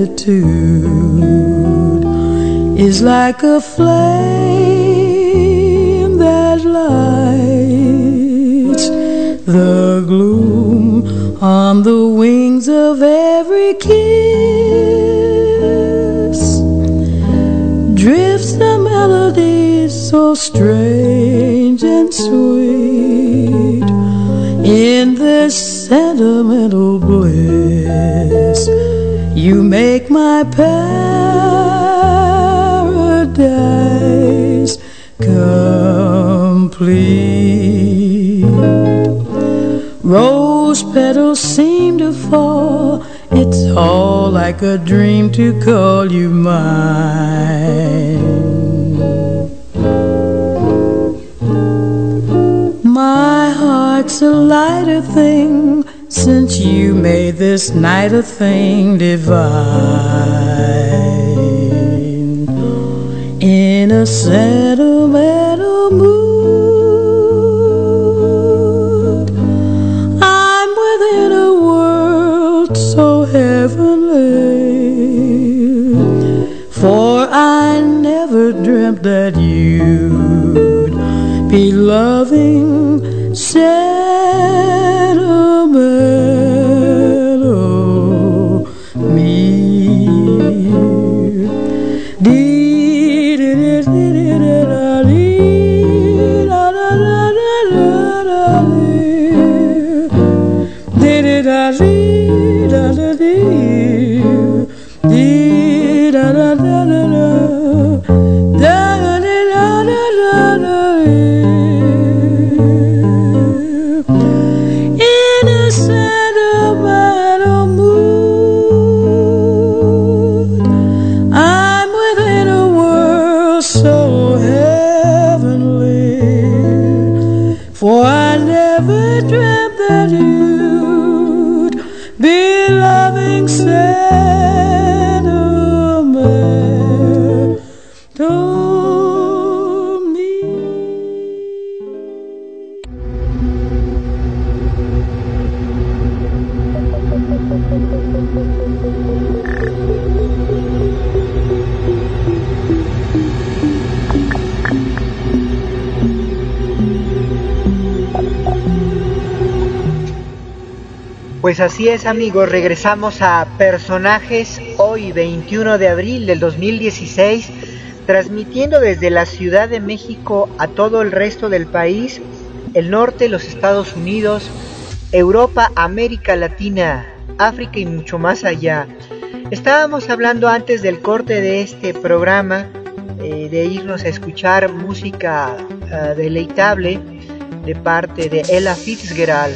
attitude is like a flame that lights the gloom on the wings of every kiss. Drifts the melody so strange and sweet You make my paradise complete. Rose petals seem to fall. It's all like a dream to call you mine. My heart's a lighter thing since you made this night a thing divine. In a sentimental Pues así es amigos, regresamos a Personajes hoy 21 de abril del 2016, transmitiendo desde la Ciudad de México a todo el resto del país, el norte, los Estados Unidos, Europa, América Latina, África y mucho más allá. Estábamos hablando antes del corte de este programa, eh, de irnos a escuchar música ah, deleitable de parte de Ella Fitzgerald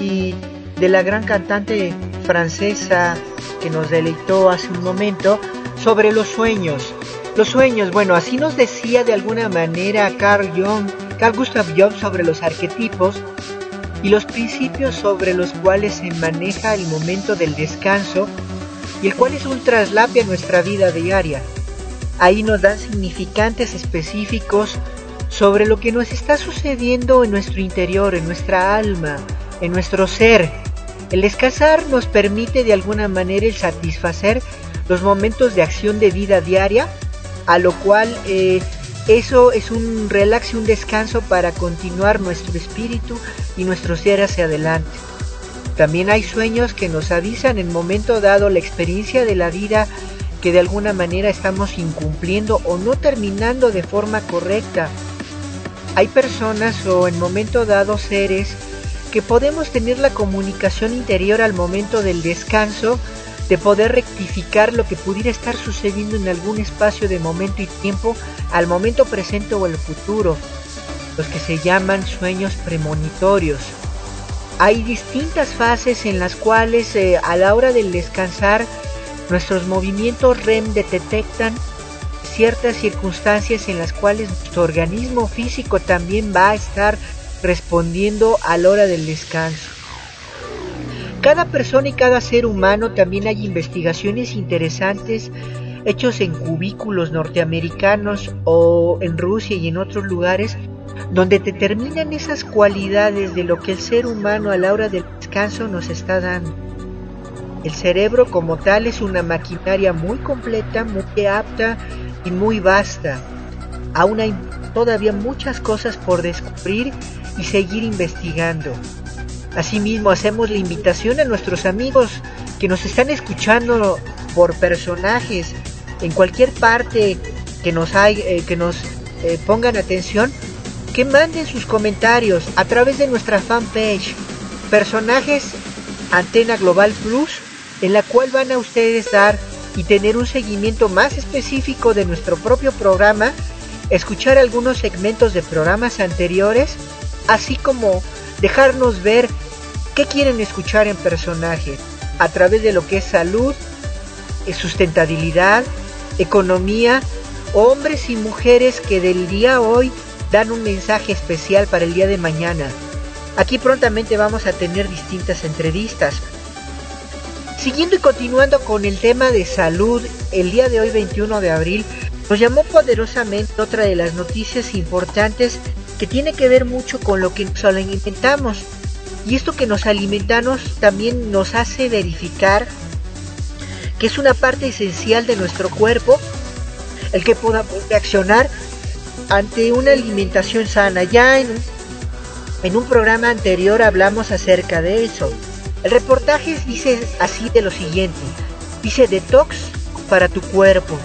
y de la gran cantante francesa que nos deleitó hace un momento sobre los sueños. Los sueños, bueno, así nos decía de alguna manera Carl Jung, Carl Gustav Jung sobre los arquetipos y los principios sobre los cuales se maneja el momento del descanso y el cual es un traslape a nuestra vida diaria. Ahí nos dan significantes específicos sobre lo que nos está sucediendo en nuestro interior, en nuestra alma, en nuestro ser. El descansar nos permite de alguna manera el satisfacer los momentos de acción de vida diaria, a lo cual eh, eso es un relax y un descanso para continuar nuestro espíritu y nuestro ser hacia adelante. También hay sueños que nos avisan en momento dado la experiencia de la vida que de alguna manera estamos incumpliendo o no terminando de forma correcta. Hay personas o en momento dado seres que podemos tener la comunicación interior al momento del descanso de poder rectificar lo que pudiera estar sucediendo en algún espacio de momento y tiempo al momento presente o el futuro, los que se llaman sueños premonitorios. Hay distintas fases en las cuales eh, a la hora del descansar nuestros movimientos REM detectan ciertas circunstancias en las cuales nuestro organismo físico también va a estar respondiendo a la hora del descanso. Cada persona y cada ser humano también hay investigaciones interesantes hechos en cubículos norteamericanos o en Rusia y en otros lugares donde determinan esas cualidades de lo que el ser humano a la hora del descanso nos está dando. El cerebro como tal es una maquinaria muy completa, muy apta y muy vasta. Aún hay todavía muchas cosas por descubrir y seguir investigando. Asimismo, hacemos la invitación a nuestros amigos que nos están escuchando por personajes en cualquier parte que nos, hay, eh, que nos eh, pongan atención, que manden sus comentarios a través de nuestra fanpage Personajes Antena Global Plus, en la cual van a ustedes dar y tener un seguimiento más específico de nuestro propio programa, escuchar algunos segmentos de programas anteriores, así como dejarnos ver qué quieren escuchar en personaje a través de lo que es salud, eh, sustentabilidad, economía, hombres y mujeres que del día hoy dan un mensaje especial para el día de mañana. Aquí prontamente vamos a tener distintas entrevistas. Siguiendo y continuando con el tema de salud, el día de hoy 21 de abril nos llamó poderosamente otra de las noticias importantes que tiene que ver mucho con lo que nos alimentamos. Y esto que nos alimentamos también nos hace verificar que es una parte esencial de nuestro cuerpo el que podamos reaccionar ante una alimentación sana. Ya en, en un programa anterior hablamos acerca de eso. El reportaje dice así de lo siguiente. Dice detox para tu cuerpo.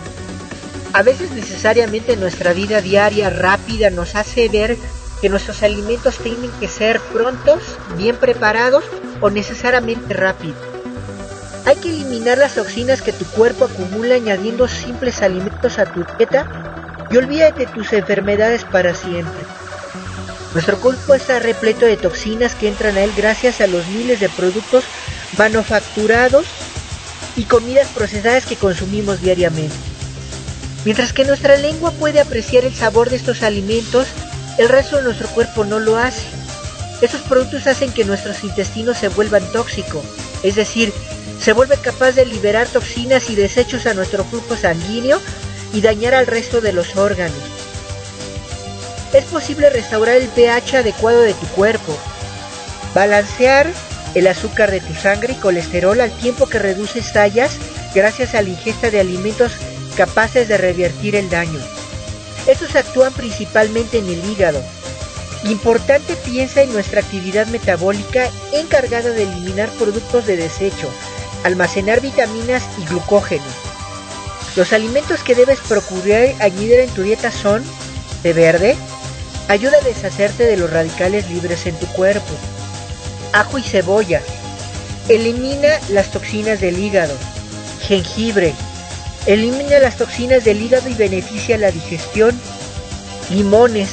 A veces necesariamente nuestra vida diaria rápida nos hace ver que nuestros alimentos tienen que ser prontos, bien preparados o necesariamente rápidos. Hay que eliminar las toxinas que tu cuerpo acumula añadiendo simples alimentos a tu dieta y olvídate de tus enfermedades para siempre. Nuestro cuerpo está repleto de toxinas que entran a él gracias a los miles de productos manufacturados y comidas procesadas que consumimos diariamente. Mientras que nuestra lengua puede apreciar el sabor de estos alimentos, el resto de nuestro cuerpo no lo hace. Estos productos hacen que nuestros intestinos se vuelvan tóxicos, es decir, se vuelve capaz de liberar toxinas y desechos a nuestro flujo sanguíneo y dañar al resto de los órganos. Es posible restaurar el pH adecuado de tu cuerpo, balancear el azúcar de tu sangre y colesterol al tiempo que reduces tallas gracias a la ingesta de alimentos capaces de revertir el daño. Estos actúan principalmente en el hígado. Importante piensa en nuestra actividad metabólica encargada de eliminar productos de desecho, almacenar vitaminas y glucógeno. Los alimentos que debes procurar añadir en tu dieta son de verde, ayuda a deshacerte de los radicales libres en tu cuerpo. Ajo y cebolla, elimina las toxinas del hígado. Jengibre, elimina las toxinas del hígado y beneficia la digestión. Limones,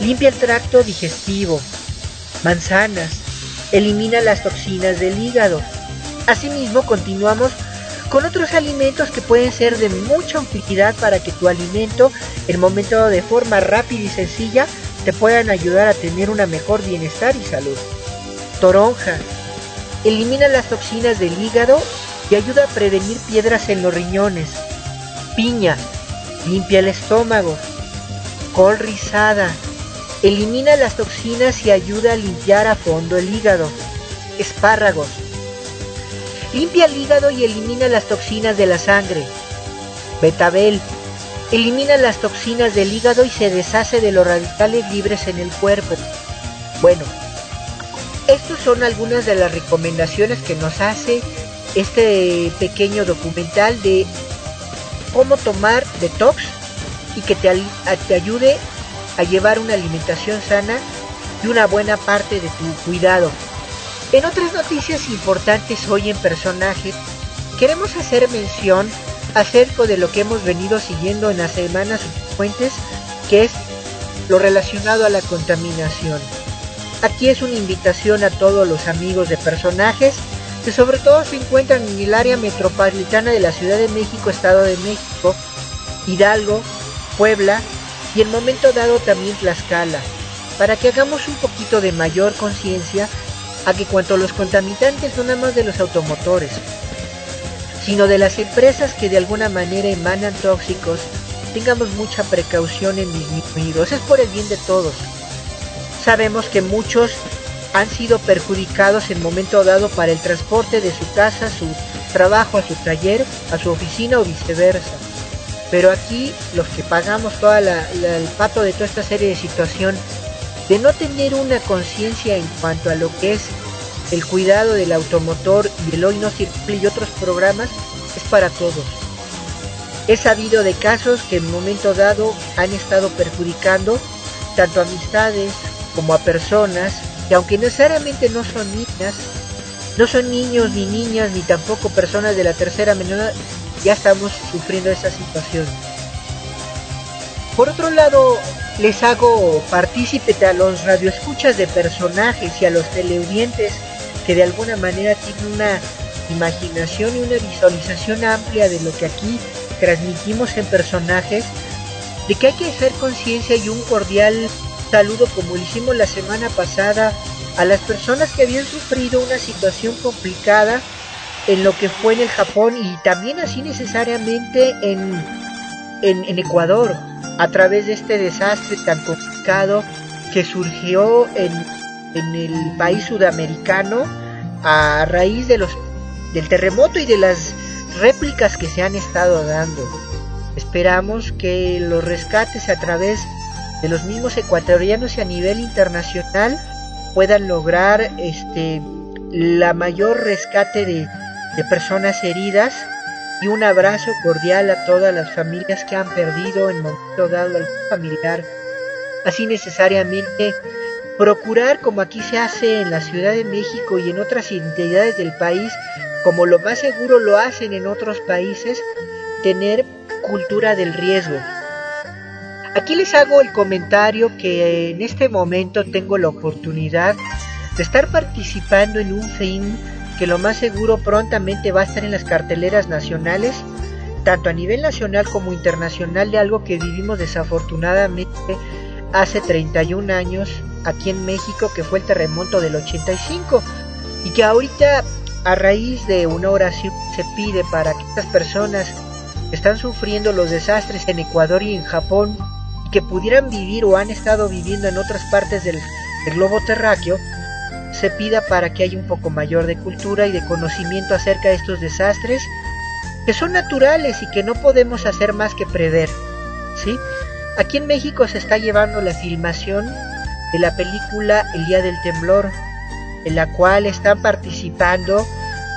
limpia el tracto digestivo. Manzanas, elimina las toxinas del hígado. Asimismo, continuamos con otros alimentos que pueden ser de mucha utilidad para que tu alimento, en momento de forma rápida y sencilla, te puedan ayudar a tener una mejor bienestar y salud. Toronja. Elimina las toxinas del hígado y ayuda a prevenir piedras en los riñones. Piña. Limpia el estómago. Col rizada. Elimina las toxinas y ayuda a limpiar a fondo el hígado. Espárragos Limpia el hígado y elimina las toxinas de la sangre. Betabel. Elimina las toxinas del hígado y se deshace de los radicales libres en el cuerpo. Bueno, estas son algunas de las recomendaciones que nos hace este pequeño documental de cómo tomar detox y que te, te ayude a llevar una alimentación sana y una buena parte de tu cuidado. En otras noticias importantes hoy en personaje, queremos hacer mención acerca de lo que hemos venido siguiendo en las semanas subsecuentes, que es lo relacionado a la contaminación. Aquí es una invitación a todos los amigos de personajes que sobre todo se encuentran en el área metropolitana de la Ciudad de México, Estado de México, Hidalgo, Puebla y en momento dado también Tlaxcala, para que hagamos un poquito de mayor conciencia a que cuanto los contaminantes no nada más de los automotores, sino de las empresas que de alguna manera emanan tóxicos, tengamos mucha precaución en disminuirlos. Es por el bien de todos. Sabemos que muchos han sido perjudicados en momento dado para el transporte de su casa, su trabajo, a su taller, a su oficina o viceversa. Pero aquí los que pagamos todo el pato de toda esta serie de situación, de no tener una conciencia en cuanto a lo que es el cuidado del automotor y el hoy no circula y otros programas, es para todos. He sabido de casos que en momento dado han estado perjudicando tanto a amistades como a personas que aunque necesariamente no son niñas, no son niños ni niñas ni tampoco personas de la tercera menor, ya estamos sufriendo esa situación. Por otro lado, les hago partícipe a los radioescuchas de personajes y a los teleaudientes que de alguna manera tienen una imaginación y una visualización amplia de lo que aquí transmitimos en personajes, de que hay que hacer conciencia y un cordial saludo como lo hicimos la semana pasada a las personas que habían sufrido una situación complicada en lo que fue en el Japón y también así necesariamente en, en, Ecuador a través de este desastre tan complicado que surgió en, en el país sudamericano a raíz de los del terremoto y de las réplicas que se han estado dando. Esperamos que los rescates a través de los mismos ecuatorianos y a nivel internacional puedan lograr este la mayor rescate de, de personas heridas y un abrazo cordial a todas las familias que han perdido en momento dado algún familiar. Así necesariamente procurar, como aquí se hace en la Ciudad de México y en otras entidades del país, como lo más seguro lo hacen en otros países, tener cultura del riesgo. Aquí les hago el comentario que en este momento tengo la oportunidad de estar participando en un film que lo más seguro prontamente va a estar en las carteleras nacionales, tanto a nivel nacional como internacional, de algo que vivimos desafortunadamente hace 31 años aquí en México, que fue el terremoto del 85, y que ahorita a raíz de una oración se pide para que estas personas que están sufriendo los desastres en Ecuador y en Japón que pudieran vivir o han estado viviendo en otras partes del, globo terráqueo, se pida para que haya un poco mayor de cultura y de conocimiento acerca de estos desastres que son naturales y que no podemos hacer más que prever. ¿sí? Aquí en México se está llevando la filmación de la película El Día del Temblor, en la cual están participando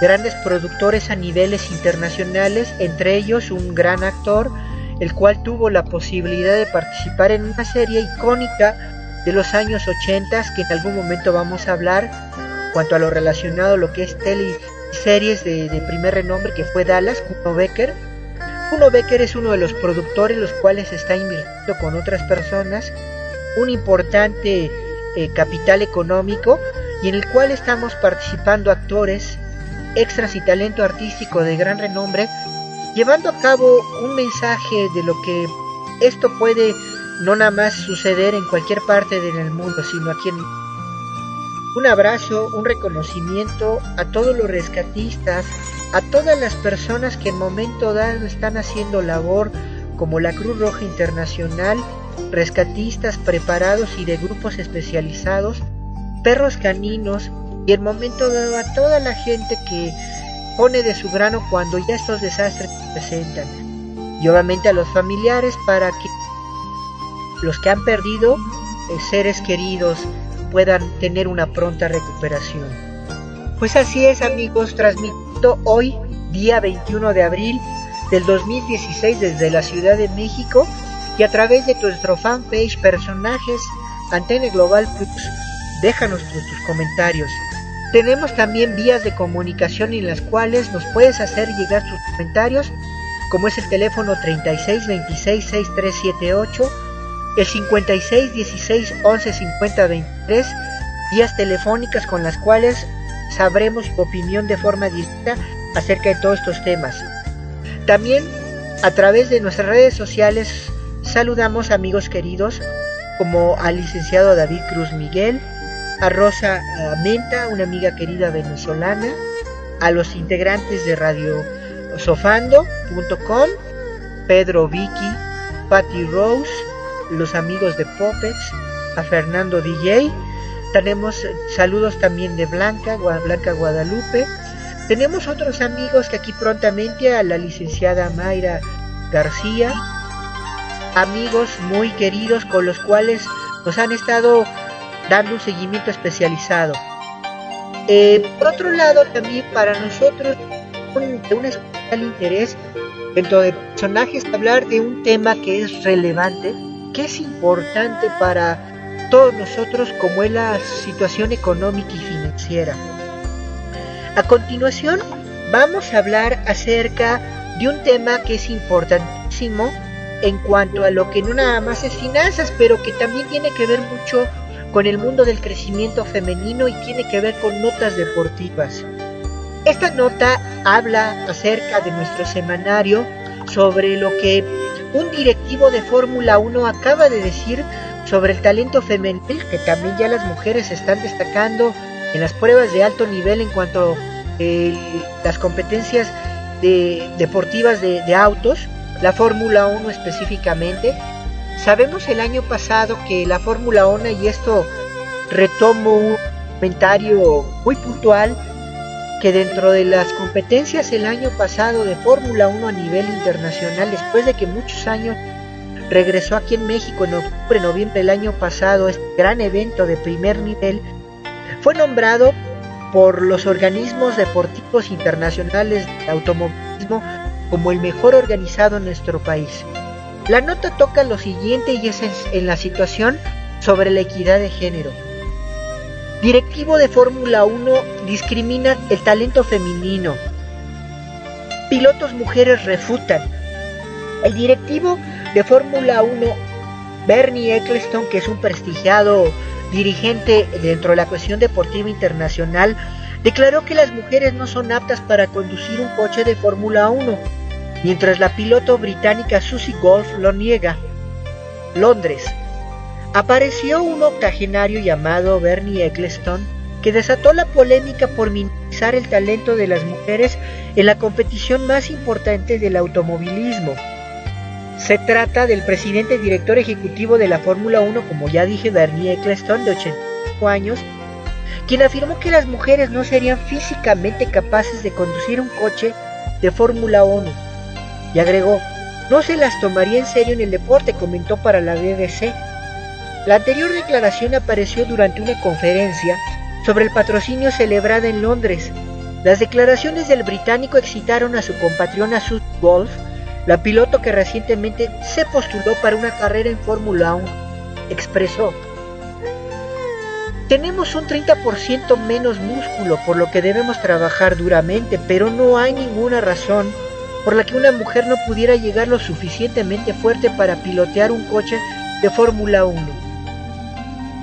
grandes productores a niveles internacionales, entre ellos un gran actor, el cual tuvo la posibilidad de participar en una serie icónica de los años 80 que en algún momento vamos a hablar cuanto a lo relacionado a lo que es tele series de, primer renombre que fue Dallas, Kuno Becker. Kuno Becker es uno de los productores los cuales está invirtiendo con otras personas un importante eh, capital económico y en el cual estamos participando actores, extras y talento artístico de gran renombre llevando a cabo un mensaje de lo que esto puede no nada más suceder en cualquier parte del mundo, sino aquí en un abrazo, un reconocimiento a todos los rescatistas, a todas las personas que en momento dado están haciendo labor como la Cruz Roja Internacional, rescatistas preparados y de grupos especializados, perros caninos y en momento dado a toda la gente que pone de su grano cuando ya estos desastres se presentan. Y obviamente a los familiares para que los que han perdido eh, seres queridos puedan tener una pronta recuperación. Pues así es amigos, transmito hoy, día 21 de abril del 2016 desde la Ciudad de México, y a través de nuestro fanpage Personajes Antena Global Plus. Déjanos tus, comentarios. Tenemos también vías de comunicación en las cuales nos puedes hacer llegar tus comentarios, como es el teléfono 3626-6378, el 5616-115023, vías telefónicas con las cuales sabremos opinión de forma directa acerca de todos estos temas. También a través de nuestras redes sociales saludamos amigos queridos como al licenciado David Cruz Miguel, a Rosa Menta, una amiga querida venezolana, a los integrantes de Radio Sofando.com, Pedro Vicky, Patty Rose, los amigos de Puppets, a Fernando DJ, tenemos saludos también de Blanca, Blanca Guadalupe, tenemos otros amigos que aquí prontamente a la licenciada Mayra García, amigos muy queridos con los cuales nos han estado dando un seguimiento especializado. Eh, por otro lado, también para nosotros de un especial interés dentro de personajes hablar de un tema que es relevante, que es importante para todos nosotros como es la situación económica y financiera. A continuación vamos a hablar acerca de un tema que es importantísimo en cuanto a lo que no nada más es finanzas, pero que también tiene que ver mucho con el mundo del crecimiento femenino y tiene que ver con notas deportivas. Esta nota habla acerca de nuestro semanario sobre lo que un directivo de Fórmula 1 acaba de decir sobre el talento femenil, que también ya las mujeres están destacando en las pruebas de alto nivel en cuanto a eh, las competencias deportivas de, autos, la Fórmula 1 específicamente. Sabemos el año pasado que la Fórmula 1, y esto retomo un comentario muy puntual, que dentro de las competencias el año pasado de Fórmula 1 a nivel internacional, después de que muchos años regresó aquí en México en octubre, noviembre del año pasado, este gran evento de primer nivel, fue nombrado por los organismos deportivos internacionales de automovilismo como el mejor organizado en nuestro país. La nota toca lo siguiente y es en la situación sobre la equidad de género. Directivo de Fórmula 1 discrimina el talento femenino. Pilotos mujeres refutan. El directivo de Fórmula 1, Bernie Eccleston, que es un prestigiado dirigente dentro de la cuestión deportiva internacional, declaró que las mujeres no son aptas para conducir un coche de Fórmula 1, mientras la piloto británica Susie Golf lo niega. Londres. Apareció un octogenario llamado Bernie Eccleston que desató la polémica por minimizar el talento de las mujeres en la competición más importante del automovilismo. Se trata del presidente director ejecutivo de la Fórmula 1, como ya dije, Bernie Eccleston, de 85 años, quien afirmó que las mujeres no serían físicamente capaces de conducir un coche de Fórmula 1. Y agregó, no se las tomaría en serio en el deporte, comentó para la BBC. La anterior declaración apareció durante una conferencia sobre el patrocinio celebrada en Londres. Las declaraciones del británico excitaron a su compatriona Sue Wolf, la piloto que recientemente se postuló para una carrera en Fórmula 1 expresó, tenemos un 30% menos músculo por lo que debemos trabajar duramente, pero no hay ninguna razón por la que una mujer no pudiera llegar lo suficientemente fuerte para pilotear un coche de Fórmula 1.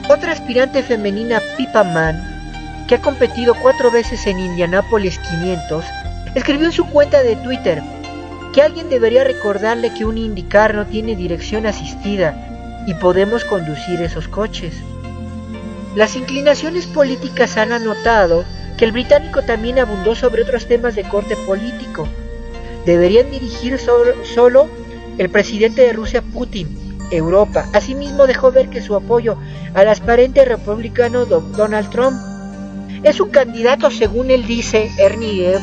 Otra aspirante femenina, Pipa Mann, que ha competido cuatro veces en Indianapolis 500, escribió en su cuenta de Twitter, que alguien debería recordarle que un indicar no tiene dirección asistida y podemos conducir esos coches. Las inclinaciones políticas han anotado que el británico también abundó sobre otros temas de corte político. Deberían dirigir solo el presidente de Rusia, Putin, Europa. Asimismo dejó ver que su apoyo al aspirante republicano Donald Trump es un candidato, según él dice, Ernie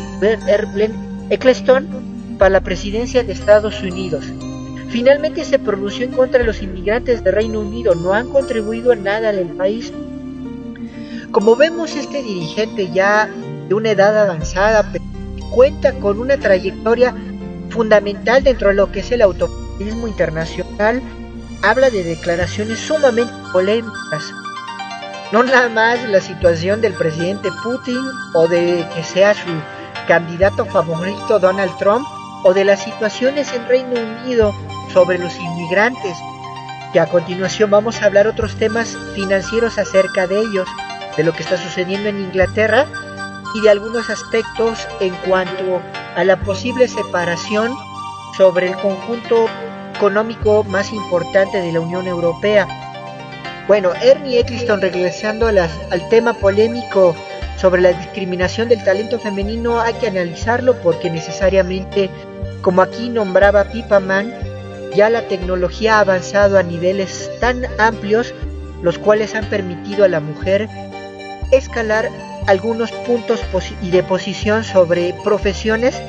Eccleston, para la presidencia de Estados Unidos. Finalmente se pronunció en contra de los inmigrantes de Reino Unido, no han contribuido en nada al país. Como vemos, este dirigente ya de una edad avanzada cuenta con una trayectoria fundamental dentro de lo que es el automovilismo internacional habla de declaraciones sumamente polémicas. No nada más la situación del presidente Putin o de que sea su candidato favorito Donald Trump o de las situaciones en Reino Unido sobre los inmigrantes, que a continuación vamos a hablar otros temas financieros acerca de ellos, de lo que está sucediendo en Inglaterra y de algunos aspectos en cuanto a la posible separación sobre el conjunto económico más importante de la Unión Europea. Bueno, Ernie Eccleston, regresando al tema polémico sobre la discriminación del talento femenino, hay que analizarlo porque necesariamente, como aquí nombraba Pipaman, ya la tecnología ha avanzado a niveles tan amplios, los cuales han permitido a la mujer escalar algunos puntos y de posición sobre profesiones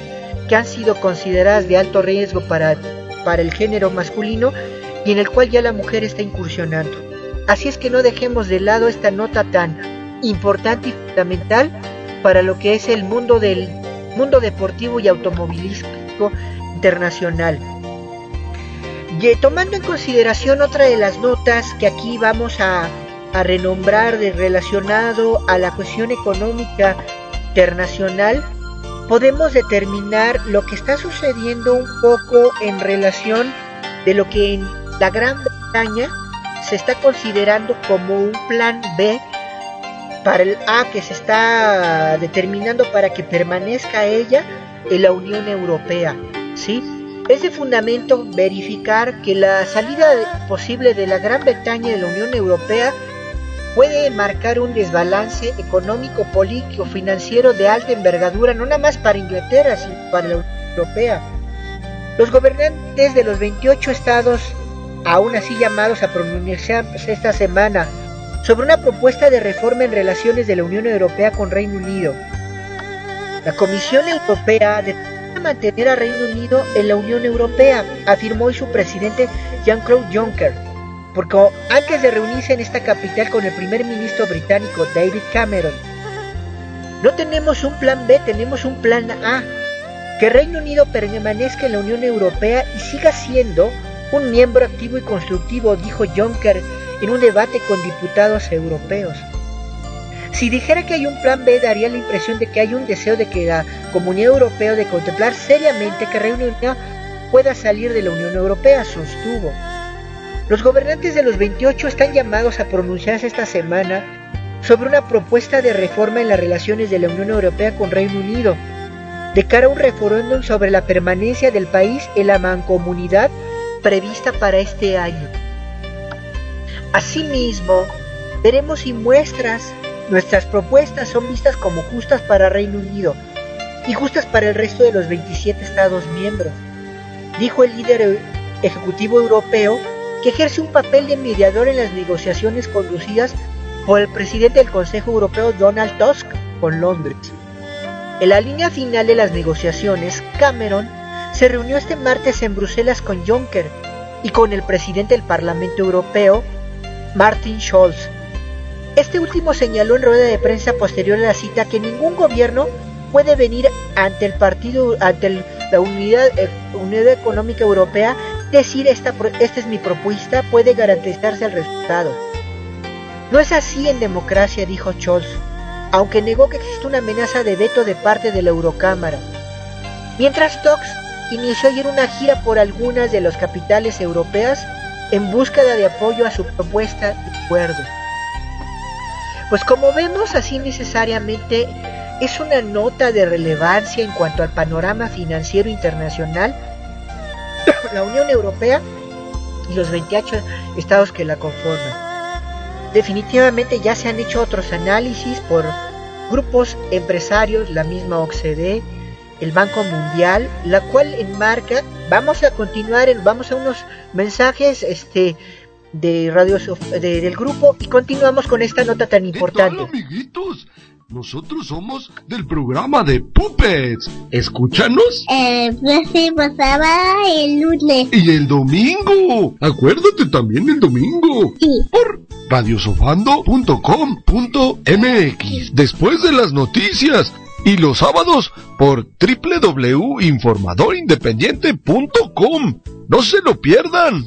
que han sido consideradas de alto riesgo para, para el género masculino y en el cual ya la mujer está incursionando. Así es que no dejemos de lado esta nota tan importante y fundamental para lo que es el mundo del mundo deportivo y automovilístico internacional. Y, tomando en consideración otra de las notas que aquí vamos a, a renombrar de relacionado a la cuestión económica internacional, podemos determinar lo que está sucediendo un poco en relación de lo que en la Gran Bretaña se está considerando como un plan B para el A que se está determinando para que permanezca ella en la Unión Europea, ¿sí? Es de fundamento verificar que la salida posible de la Gran Bretaña de la Unión Europea puede marcar un desbalance económico, político, financiero de alta envergadura, no nada más para Inglaterra, sino para la Unión Europea. Los gobernantes de los 28 estados, aún así llamados a pronunciarse esta semana, sobre una propuesta de reforma en relaciones de la Unión Europea con Reino Unido. La Comisión Europea de mantener a Reino Unido en la Unión Europea, afirmó hoy su presidente Jean-Claude Juncker porque antes de reunirse en esta capital con el primer ministro británico David Cameron, no tenemos un plan B, tenemos un plan A, que Reino Unido permanezca en la Unión Europea y siga siendo un miembro activo y constructivo, dijo Juncker en un debate con diputados europeos. Si dijera que hay un plan B, daría la impresión de que hay un deseo de que la Comunidad Europea de contemplar seriamente que Reino Unido pueda salir de la Unión Europea, sostuvo. Los gobernantes de los 28 están llamados a pronunciarse esta semana sobre una propuesta de reforma en las relaciones de la Unión Europea con Reino Unido, de cara a un referéndum sobre la permanencia del país en la mancomunidad prevista para este año. Asimismo, veremos si muestras nuestras propuestas son vistas como justas para Reino Unido y justas para el resto de los 27 Estados miembros, dijo el líder ejecutivo europeo que ejerce un papel de mediador en las negociaciones conducidas por el presidente del Consejo Europeo Donald Tusk con Londres. En la línea final de las negociaciones, Cameron se reunió este martes en Bruselas con Juncker y con el presidente del Parlamento Europeo, Martin Schulz. Este último señaló en rueda de prensa posterior a la cita que ningún gobierno puede venir ante el partido, ante la unidad, eh, unidad Económica Europea decir esta, esta es mi propuesta puede garantizarse el resultado. No es así en democracia, dijo Scholz, aunque negó que existe una amenaza de veto de parte de la Eurocámara. Mientras Tox inició ayer una gira por algunas de las capitales europeas en búsqueda de apoyo a su propuesta de acuerdo. Pues como vemos así necesariamente es una nota de relevancia en cuanto al panorama financiero internacional la Unión Europea y los 28 estados que la conforman. Definitivamente ya se han hecho otros análisis por grupos empresarios, la misma OCDE, el Banco Mundial, la cual enmarca, vamos a continuar, vamos a unos mensajes este, de radio del grupo y continuamos con esta nota tan importante. amiguitos? Nosotros somos del programa de Puppets. ¿Escúchanos? El próximo sábado el lunes. Y el domingo. Acuérdate también el domingo. Sí. Por radiosofando.com.mx. Después de las noticias y los sábados por www.informadorindependiente.com. No se lo pierdan.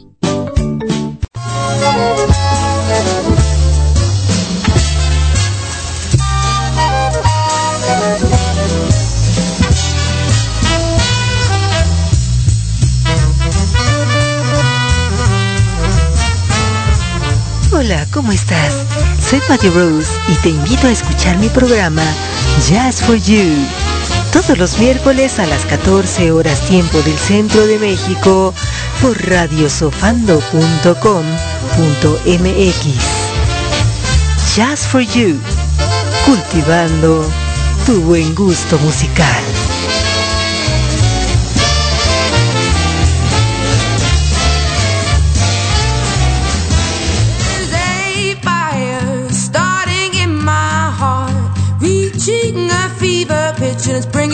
Hola, ¿cómo estás? Soy Patty Rose y te invito a escuchar mi programa Jazz for You. Todos los miércoles a las 14 horas tiempo del centro de México por radiosofando.com.mx. Jazz for You. Cultivando tu buen gusto musical.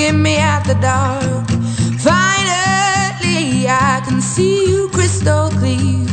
Bringing me out the dark. Finally, I can see you crystal clear.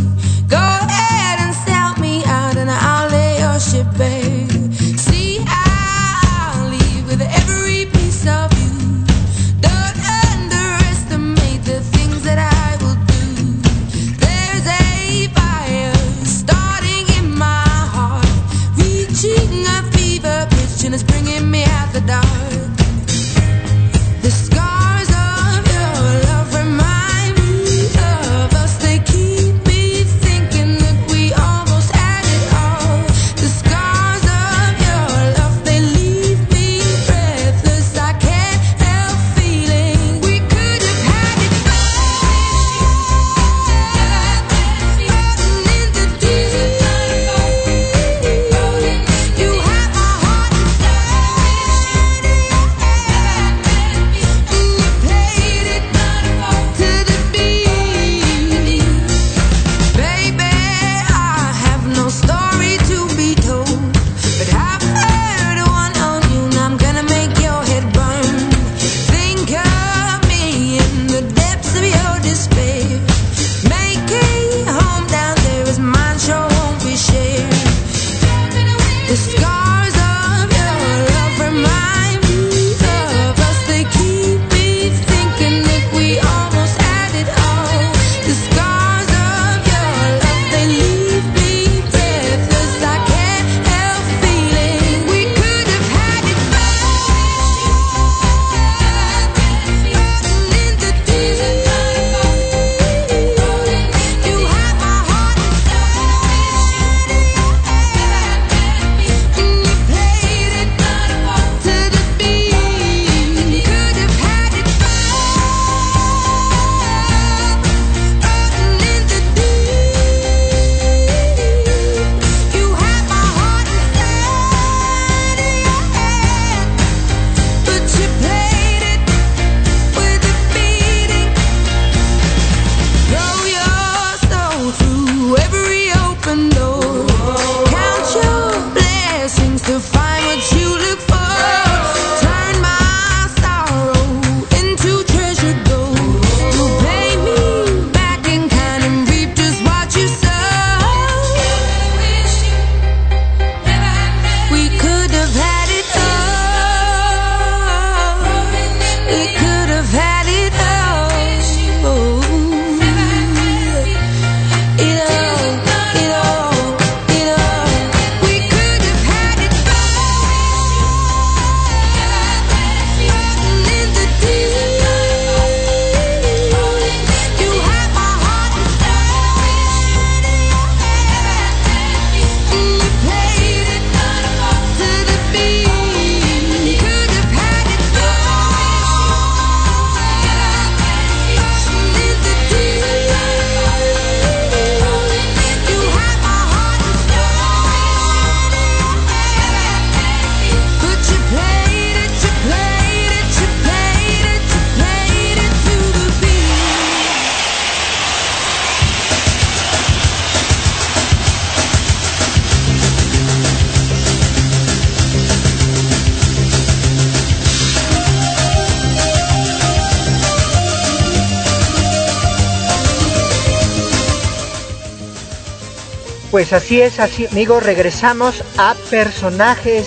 Pues así es, así amigos, regresamos a personajes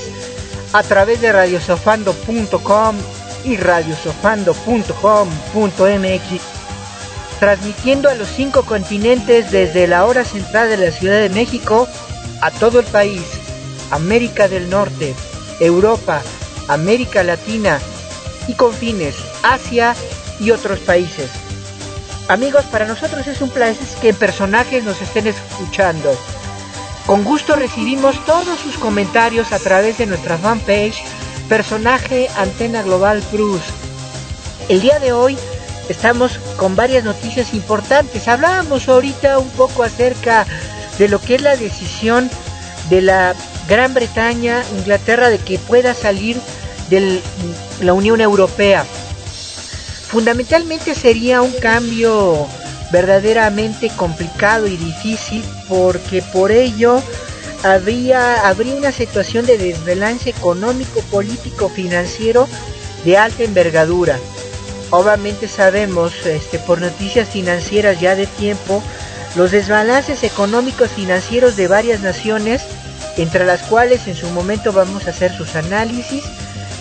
a través de radiosofando.com y radiosofando.com.mx, transmitiendo a los cinco continentes desde la hora central de la Ciudad de México a todo el país, América del Norte, Europa, América Latina y confines, Asia y otros países. Amigos, para nosotros es un placer que personajes nos estén escuchando. Con gusto recibimos todos sus comentarios a través de nuestra fanpage Personaje Antena Global Cruz. El día de hoy estamos con varias noticias importantes. Hablábamos ahorita un poco acerca de lo que es la decisión de la Gran Bretaña, Inglaterra, de que pueda salir de la Unión Europea. Fundamentalmente sería un cambio verdaderamente complicado y difícil porque por ello habría, habría una situación de desbalance económico, político, financiero de alta envergadura. Obviamente sabemos este, por noticias financieras ya de tiempo los desbalances económicos financieros de varias naciones, entre las cuales en su momento vamos a hacer sus análisis,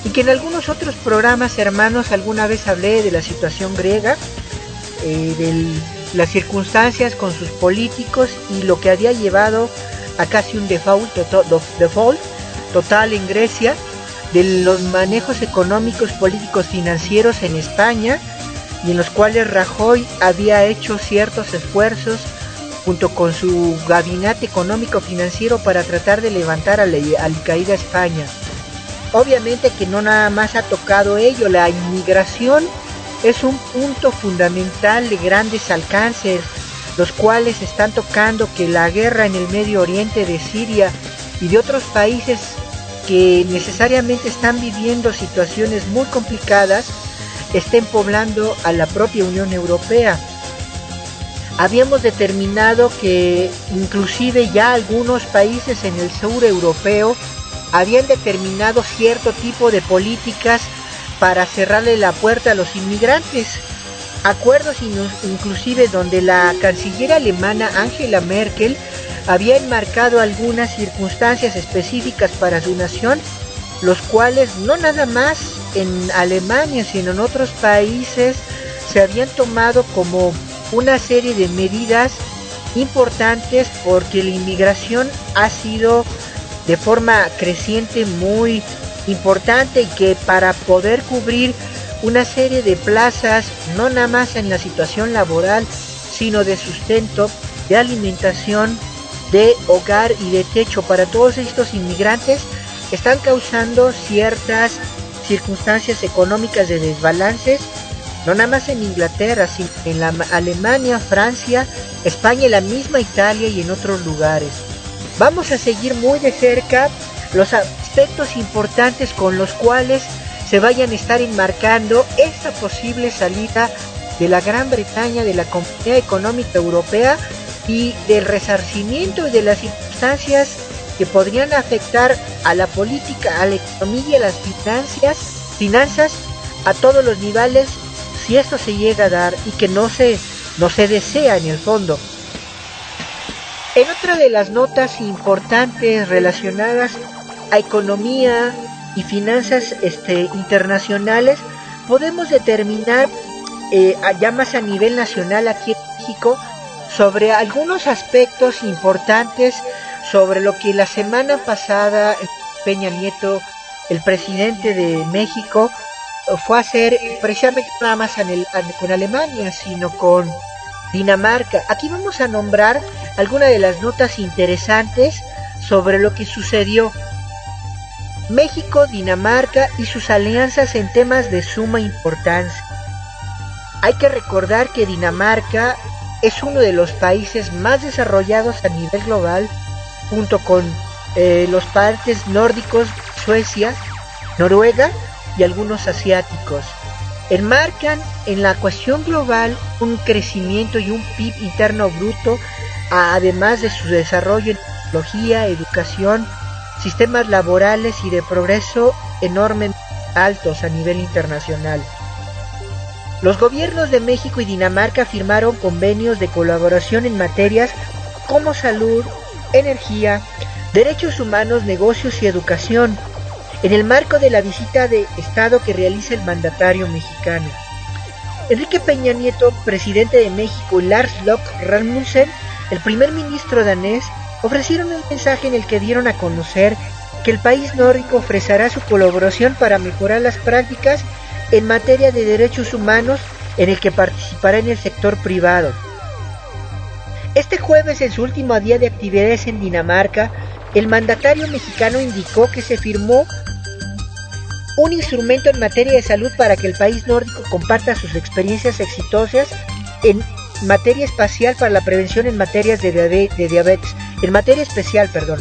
y que en algunos otros programas hermanos alguna vez hablé de la situación griega, eh, de las circunstancias con sus políticos y lo que había llevado a casi un default, total en Grecia, de los manejos económicos, políticos, financieros en España y en los cuales Rajoy había hecho ciertos esfuerzos junto con su gabinete económico financiero para tratar de levantar a la caída España. Obviamente que no nada más ha tocado ello, la inmigración es un punto fundamental de grandes alcances, los cuales están tocando que la guerra en el Medio Oriente de Siria y de otros países que necesariamente están viviendo situaciones muy complicadas estén poblando a la propia Unión Europea. Habíamos determinado que inclusive ya algunos países en el sur europeo habían determinado cierto tipo de políticas para cerrarle la puerta a los inmigrantes. Acuerdos inclusive donde la canciller alemana Angela Merkel había enmarcado algunas circunstancias específicas para su nación, los cuales no nada más en Alemania, sino en otros países se habían tomado como una serie de medidas importantes porque la inmigración ha sido de forma creciente muy importante que para poder cubrir una serie de plazas, no nada más en la situación laboral, sino de sustento, de alimentación, de hogar y de techo para todos estos inmigrantes, están causando ciertas circunstancias económicas de desbalances no nada más en Inglaterra, sino en la Alemania, Francia, España, la misma Italia y en otros lugares. Vamos a seguir muy de cerca los aspectos importantes con los cuales se vayan a estar enmarcando esta posible salida de la Gran Bretaña de la Comunidad Económica Europea y del resarcimiento y de las circunstancias que podrían afectar a la política, a la economía y a las finanzas, finanzas a todos los niveles si esto se llega a dar y que no se, no se desea en el fondo. En otra de las notas importantes relacionadas a economía y finanzas este, internacionales, podemos determinar eh, ya más a nivel nacional aquí en México sobre algunos aspectos importantes sobre lo que la semana pasada Peña Nieto, el presidente de México, fue a hacer precisamente nada más con Alemania, sino con Dinamarca. Aquí vamos a nombrar algunas de las notas interesantes sobre lo que sucedió. México, Dinamarca y sus alianzas en temas de suma importancia. Hay que recordar que Dinamarca es uno de los países más desarrollados a nivel global, junto con eh, los países nórdicos, Suecia, Noruega y algunos asiáticos. Enmarcan en la ecuación global un crecimiento y un PIB interno bruto, además de su desarrollo en tecnología, educación, sistemas laborales y de progreso enormemente altos a nivel internacional. Los gobiernos de México y Dinamarca firmaron convenios de colaboración en materias como salud, energía, derechos humanos, negocios y educación, en el marco de la visita de Estado que realiza el mandatario mexicano. Enrique Peña Nieto, presidente de México, y Lars Lok Rasmussen, el primer ministro danés, ofrecieron un mensaje en el que dieron a conocer que el país nórdico ofrecerá su colaboración para mejorar las prácticas en materia de derechos humanos en el que participará en el sector privado. Este jueves, en su último día de actividades en Dinamarca, el mandatario mexicano indicó que se firmó un instrumento en materia de salud para que el país nórdico comparta sus experiencias exitosas en materia espacial para la prevención en de, de diabetes, en materia especial, perdón,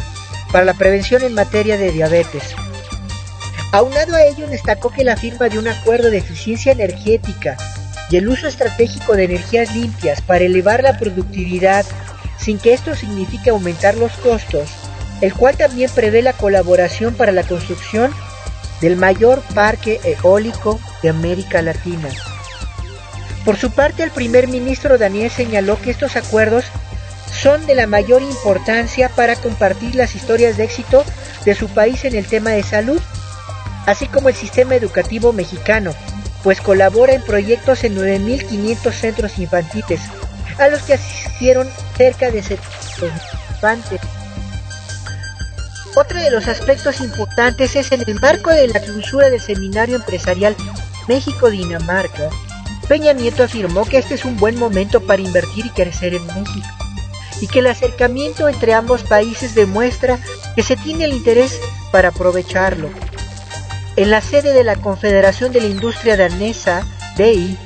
para la prevención en materia de diabetes. Aunado a ello, destacó que la firma de un acuerdo de eficiencia energética y el uso estratégico de energías limpias para elevar la productividad sin que esto signifique aumentar los costos, el cual también prevé la colaboración para la construcción del mayor parque eólico de América Latina. Por su parte, el primer ministro Daniel señaló que estos acuerdos son de la mayor importancia para compartir las historias de éxito de su país en el tema de salud, así como el sistema educativo mexicano, pues colabora en proyectos en 9.500 centros infantiles, a los que asistieron cerca de 700 infantes. Otro de los aspectos importantes es en el marco de la clausura del seminario empresarial México-Dinamarca. Peña Nieto afirmó que este es un buen momento para invertir y crecer en México y que el acercamiento entre ambos países demuestra que se tiene el interés para aprovecharlo. En la sede de la Confederación de la Industria Danesa, DEI,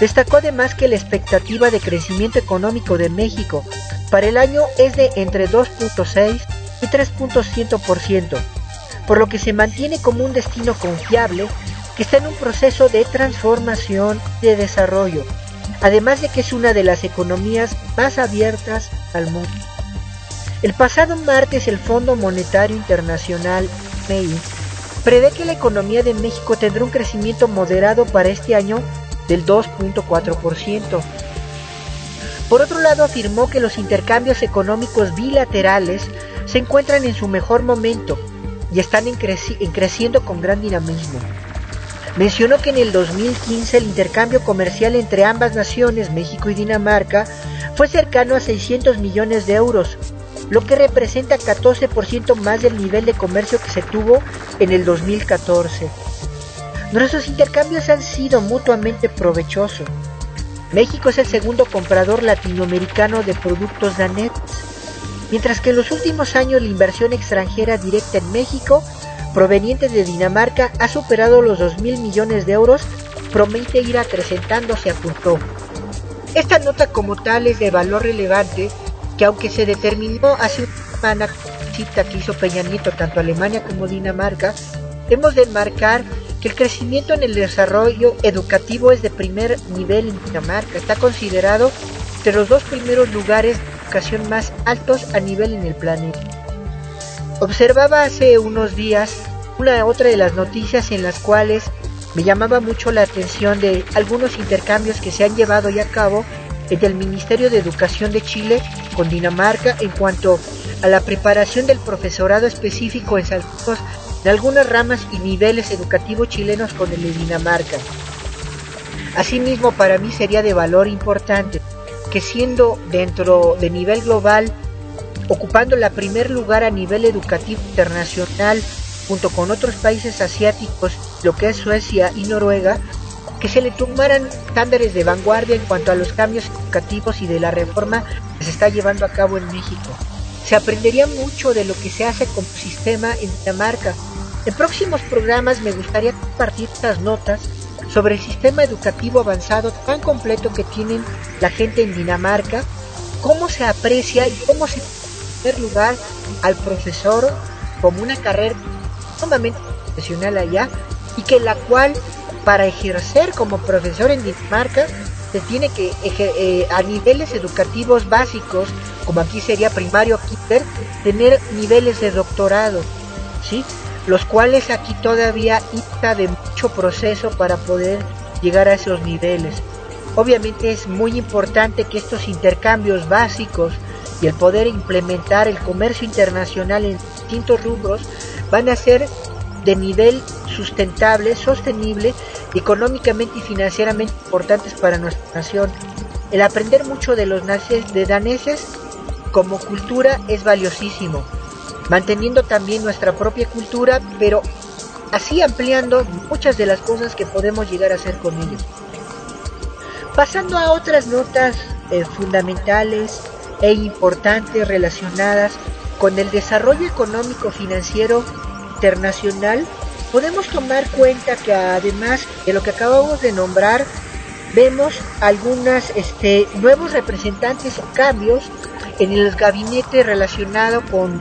destacó además que la expectativa de crecimiento económico de México para el año es de entre 2.6 y 3.1%, por lo que se mantiene como un destino confiable que está en un proceso de transformación y de desarrollo, además de que es una de las economías más abiertas al mundo. El pasado martes el Fondo Monetario Internacional, MEI, prevé que la economía de México tendrá un crecimiento moderado para este año del 2.4%. Por otro lado, afirmó que los intercambios económicos bilaterales se encuentran en su mejor momento y están en, creciendo con gran dinamismo. Mencionó que en el 2015 el intercambio comercial entre ambas naciones, México y Dinamarca, fue cercano a 600 millones de euros, lo que representa 14% más del nivel de comercio que se tuvo en el 2014. Nuestros intercambios han sido mutuamente provechosos. México es el segundo comprador latinoamericano de productos daneses mientras que en los últimos años la inversión extranjera directa en México proveniente de Dinamarca ha superado los 2 mil millones de euros, promete ir acrecentándose, apuntó. Esta nota como tal es de valor relevante que aunque se determinó hace una semana cita que hizo Peña Nieto tanto Alemania como Dinamarca, hemos de marcar que el crecimiento en el desarrollo educativo es de primer nivel en Dinamarca. Está considerado entre los dos primeros lugares educación más altos a nivel en el planeta. Observaba hace unos días una otra de las noticias en las cuales me llamaba mucho la atención de algunos intercambios que se han llevado a cabo entre el Ministerio de Educación de Chile con Dinamarca en cuanto a la preparación del profesorado específico en saltos de algunas ramas y niveles educativos chilenos con el de Dinamarca. Asimismo, para mí sería de valor importante que siendo dentro de nivel global, ocupando la primer lugar a nivel educativo internacional, junto con otros países asiáticos, lo que es Suecia y Noruega, que se le tomaran estándares de vanguardia en cuanto a los cambios educativos y de la reforma que se está llevando a cabo en México. Se aprendería mucho de lo que se hace como sistema en Dinamarca. En próximos programas me gustaría compartir estas notas sobre el sistema educativo avanzado tan completo que tienen la gente en Dinamarca, cómo se aprecia y cómo se dar lugar al profesor como una carrera sumamente profesional allá y que la cual para ejercer como profesor en Dinamarca se tiene que eh, a niveles educativos básicos como aquí sería primario kinder tener niveles de doctorado sí los cuales aquí todavía está de mucho proceso para poder llegar a esos niveles. Obviamente es muy importante que estos intercambios básicos y el poder implementar el comercio internacional en distintos rubros van a ser de nivel sustentable, sostenible, económicamente y financieramente importantes para nuestra nación. El aprender mucho de los de daneses como cultura es valiosísimo, manteniendo también nuestra propia cultura, pero así ampliando muchas de las cosas que podemos llegar a hacer con ellos. Pasando a otras notas eh, fundamentales e importantes relacionadas con el desarrollo económico financiero internacional, podemos tomar cuenta que además de lo que acabamos de nombrar, vemos algunos este, nuevos representantes o cambios en el gabinete relacionado con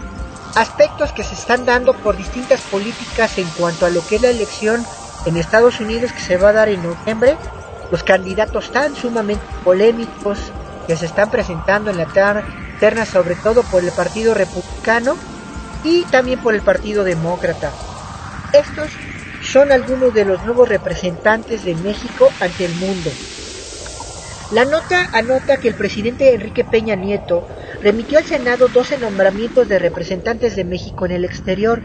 aspectos que se están dando por distintas políticas en cuanto a lo que es la elección en Estados Unidos que se va a dar en noviembre, los candidatos tan sumamente polémicos que se están presentando en la terna, sobre todo por el Partido Republicano y también por el Partido Demócrata. Estos son algunos de los nuevos representantes de México ante el mundo. La nota anota que el presidente Enrique Peña Nieto remitió al Senado 12 nombramientos de representantes de México en el exterior.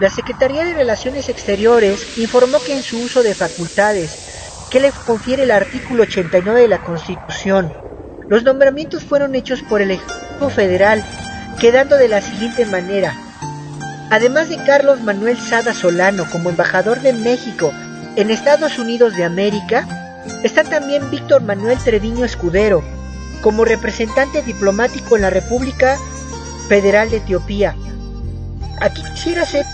La Secretaría de Relaciones Exteriores informó que en su uso de facultades que le confiere el artículo 89 de la Constitución, los nombramientos fueron hechos por el Ejecutivo Federal, quedando de la siguiente manera. Además de Carlos Manuel Sada Solano como embajador de México en Estados Unidos de América, está también Víctor Manuel Treviño Escudero como representante diplomático en la República Federal de Etiopía. Aquí quisiera hacer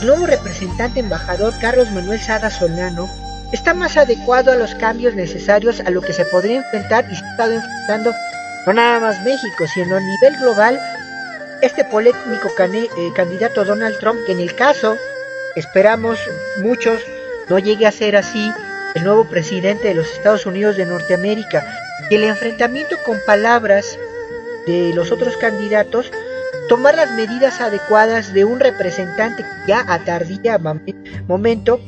el nuevo representante embajador Carlos Manuel Sada Solano está más adecuado a los cambios necesarios a lo que se podría enfrentar y se ha estado enfrentando no nada más México, sino a nivel global este polémico eh, candidato Donald Trump, que en el caso, esperamos muchos, no llegue a ser así el nuevo presidente de los Estados Unidos de Norteamérica, y el enfrentamiento con palabras de los otros candidatos, tomar las medidas adecuadas de un representante que ya a tardía momento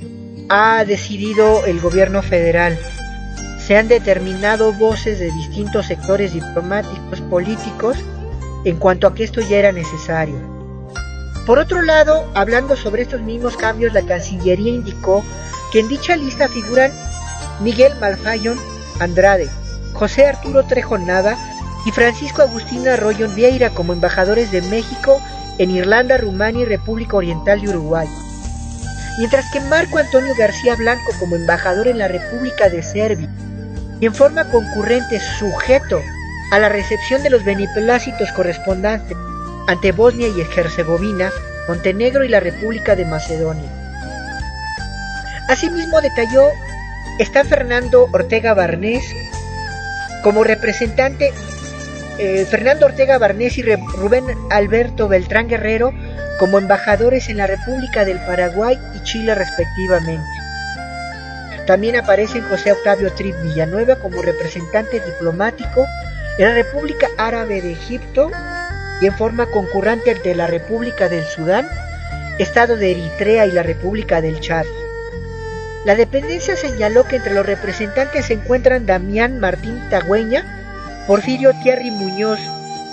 ha decidido el gobierno federal. Se han determinado voces de distintos sectores diplomáticos, políticos, en cuanto a que esto ya era necesario. Por otro lado, hablando sobre estos mismos cambios, la Cancillería indicó que en dicha lista figuran Miguel Malfayón Andrade, José Arturo Trejonada y Francisco Agustín Arroyo Vieira como embajadores de México en Irlanda, Rumania y República Oriental de Uruguay. Mientras que Marco Antonio García Blanco como embajador en la República de Serbia y en forma concurrente sujeto a la recepción de los beneplácitos correspondantes ante Bosnia y Herzegovina, Montenegro y la República de Macedonia. Asimismo detalló está Fernando Ortega Barnés como representante eh, Fernando Ortega Barnés y Rubén Alberto Beltrán Guerrero como embajadores en la República del Paraguay y Chile respectivamente. También aparecen José Octavio Trip Villanueva como representante diplomático en la República Árabe de Egipto y en forma concurrente ante la República del Sudán, Estado de Eritrea y la República del Chad. La dependencia señaló que entre los representantes se encuentran Damián Martín Tagüeña, Porfirio Thierry Muñoz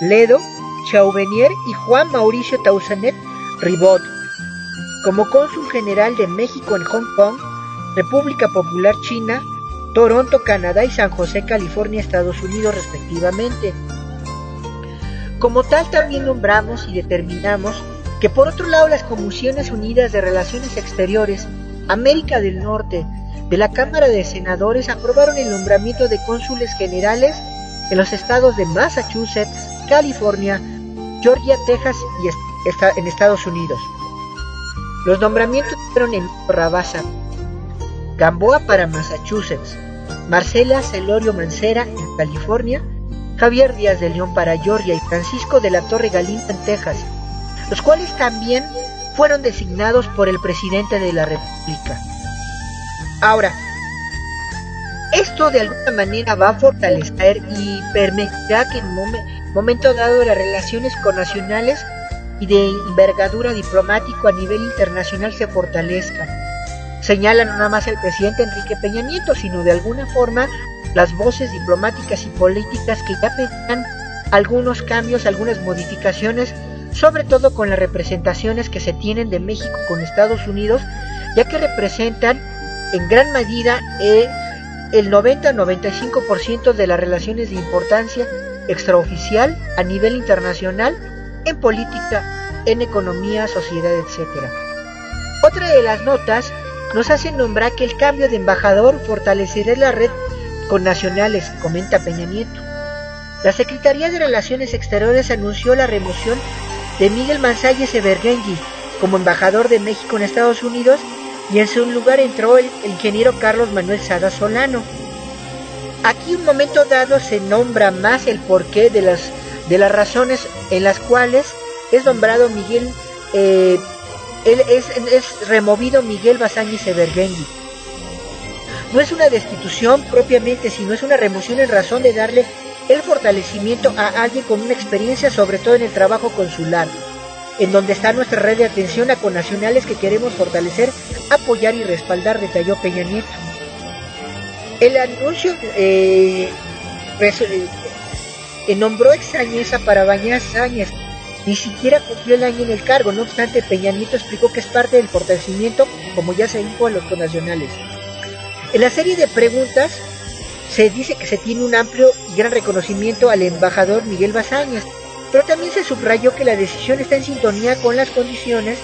Ledo, Chauvenier y Juan Mauricio Tausanet Ribot. Como cónsul general de México en Hong Kong, República Popular China, Toronto, Canadá y San José, California, Estados Unidos respectivamente. Como tal también nombramos y determinamos que por otro lado las Comisiones Unidas de Relaciones Exteriores América del Norte de la Cámara de Senadores aprobaron el nombramiento de cónsules generales en los estados de Massachusetts, California, Georgia, Texas y en Estados Unidos. Los nombramientos fueron en Rabasa, Gamboa para Massachusetts, Marcela Celorio Mancera en California, Javier Díaz de León para Georgia y Francisco de la Torre Galindo en Texas, los cuales también fueron designados por el presidente de la República. Ahora, esto de alguna manera va a fortalecer y permitirá que en un momento dado las relaciones con nacionales y de envergadura diplomático a nivel internacional se fortalezcan. Señala no nada más el presidente Enrique Peña Nieto, sino de alguna forma las voces diplomáticas y políticas que ya pedían algunos cambios, algunas modificaciones sobre todo con las representaciones que se tienen de México con Estados Unidos, ya que representan en gran medida eh, el 90-95% de las relaciones de importancia extraoficial a nivel internacional en política, en economía, sociedad, etc. Otra de las notas nos hace nombrar que el cambio de embajador fortalecerá la red con nacionales, comenta Peña Nieto. La Secretaría de Relaciones Exteriores anunció la remoción de Miguel Manzalles Evergengi como embajador de México en Estados Unidos y en su lugar entró el, ingeniero Carlos Manuel Sada Solano. Aquí un momento dado se nombra más el porqué de las, de las razones en las cuales es nombrado Miguel, eh, es, es, removido Miguel Basáñez Evergengi. No es una destitución propiamente, sino es una remoción en razón de darle el fortalecimiento a alguien con una experiencia, sobre todo en el trabajo consular, en donde está nuestra red de atención a connacionales que queremos fortalecer, apoyar y respaldar, detalló Peña Nieto. El anuncio eh, eh, nombró extrañeza para Bañas Sáñez, ni siquiera cumplió el año en el cargo, no obstante Peña Nieto explicó que es parte del fortalecimiento, como ya se dijo a los connacionales. En la serie de preguntas se dice que se tiene un amplio y gran reconocimiento al embajador Miguel Bazañas, pero también se subrayó que la decisión está en sintonía con las condiciones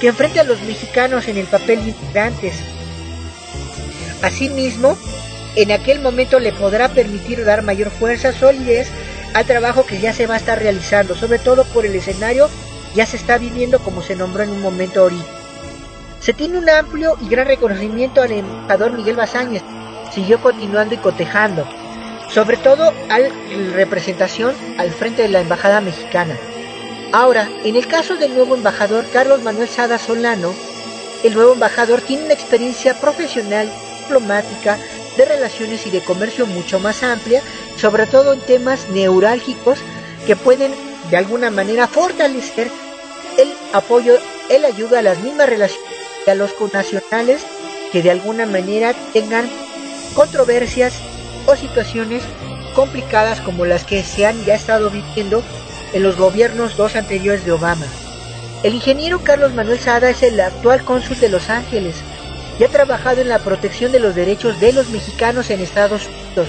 que enfrentan los mexicanos en el papel de inmigrantes. Asimismo, en aquel momento le podrá permitir dar mayor fuerza, solidez al trabajo que ya se va a estar realizando, sobre todo por el escenario ya se está viviendo como se nombró en un momento ahorita. Se tiene un amplio y gran reconocimiento al embajador Miguel Bazañez, siguió continuando y cotejando, sobre todo al representación al frente de la embajada mexicana. Ahora, en el caso del nuevo embajador Carlos Manuel Sada Solano, el nuevo embajador tiene una experiencia profesional, diplomática, de relaciones y de comercio mucho más amplia, sobre todo en temas neurálgicos que pueden de alguna manera fortalecer el apoyo, el ayuda a las mismas relaciones a los connacionales que de alguna manera tengan controversias o situaciones complicadas como las que se han ya estado viviendo en los gobiernos dos anteriores de Obama. El ingeniero Carlos Manuel Sada es el actual cónsul de Los Ángeles y ha trabajado en la protección de los derechos de los mexicanos en Estados Unidos,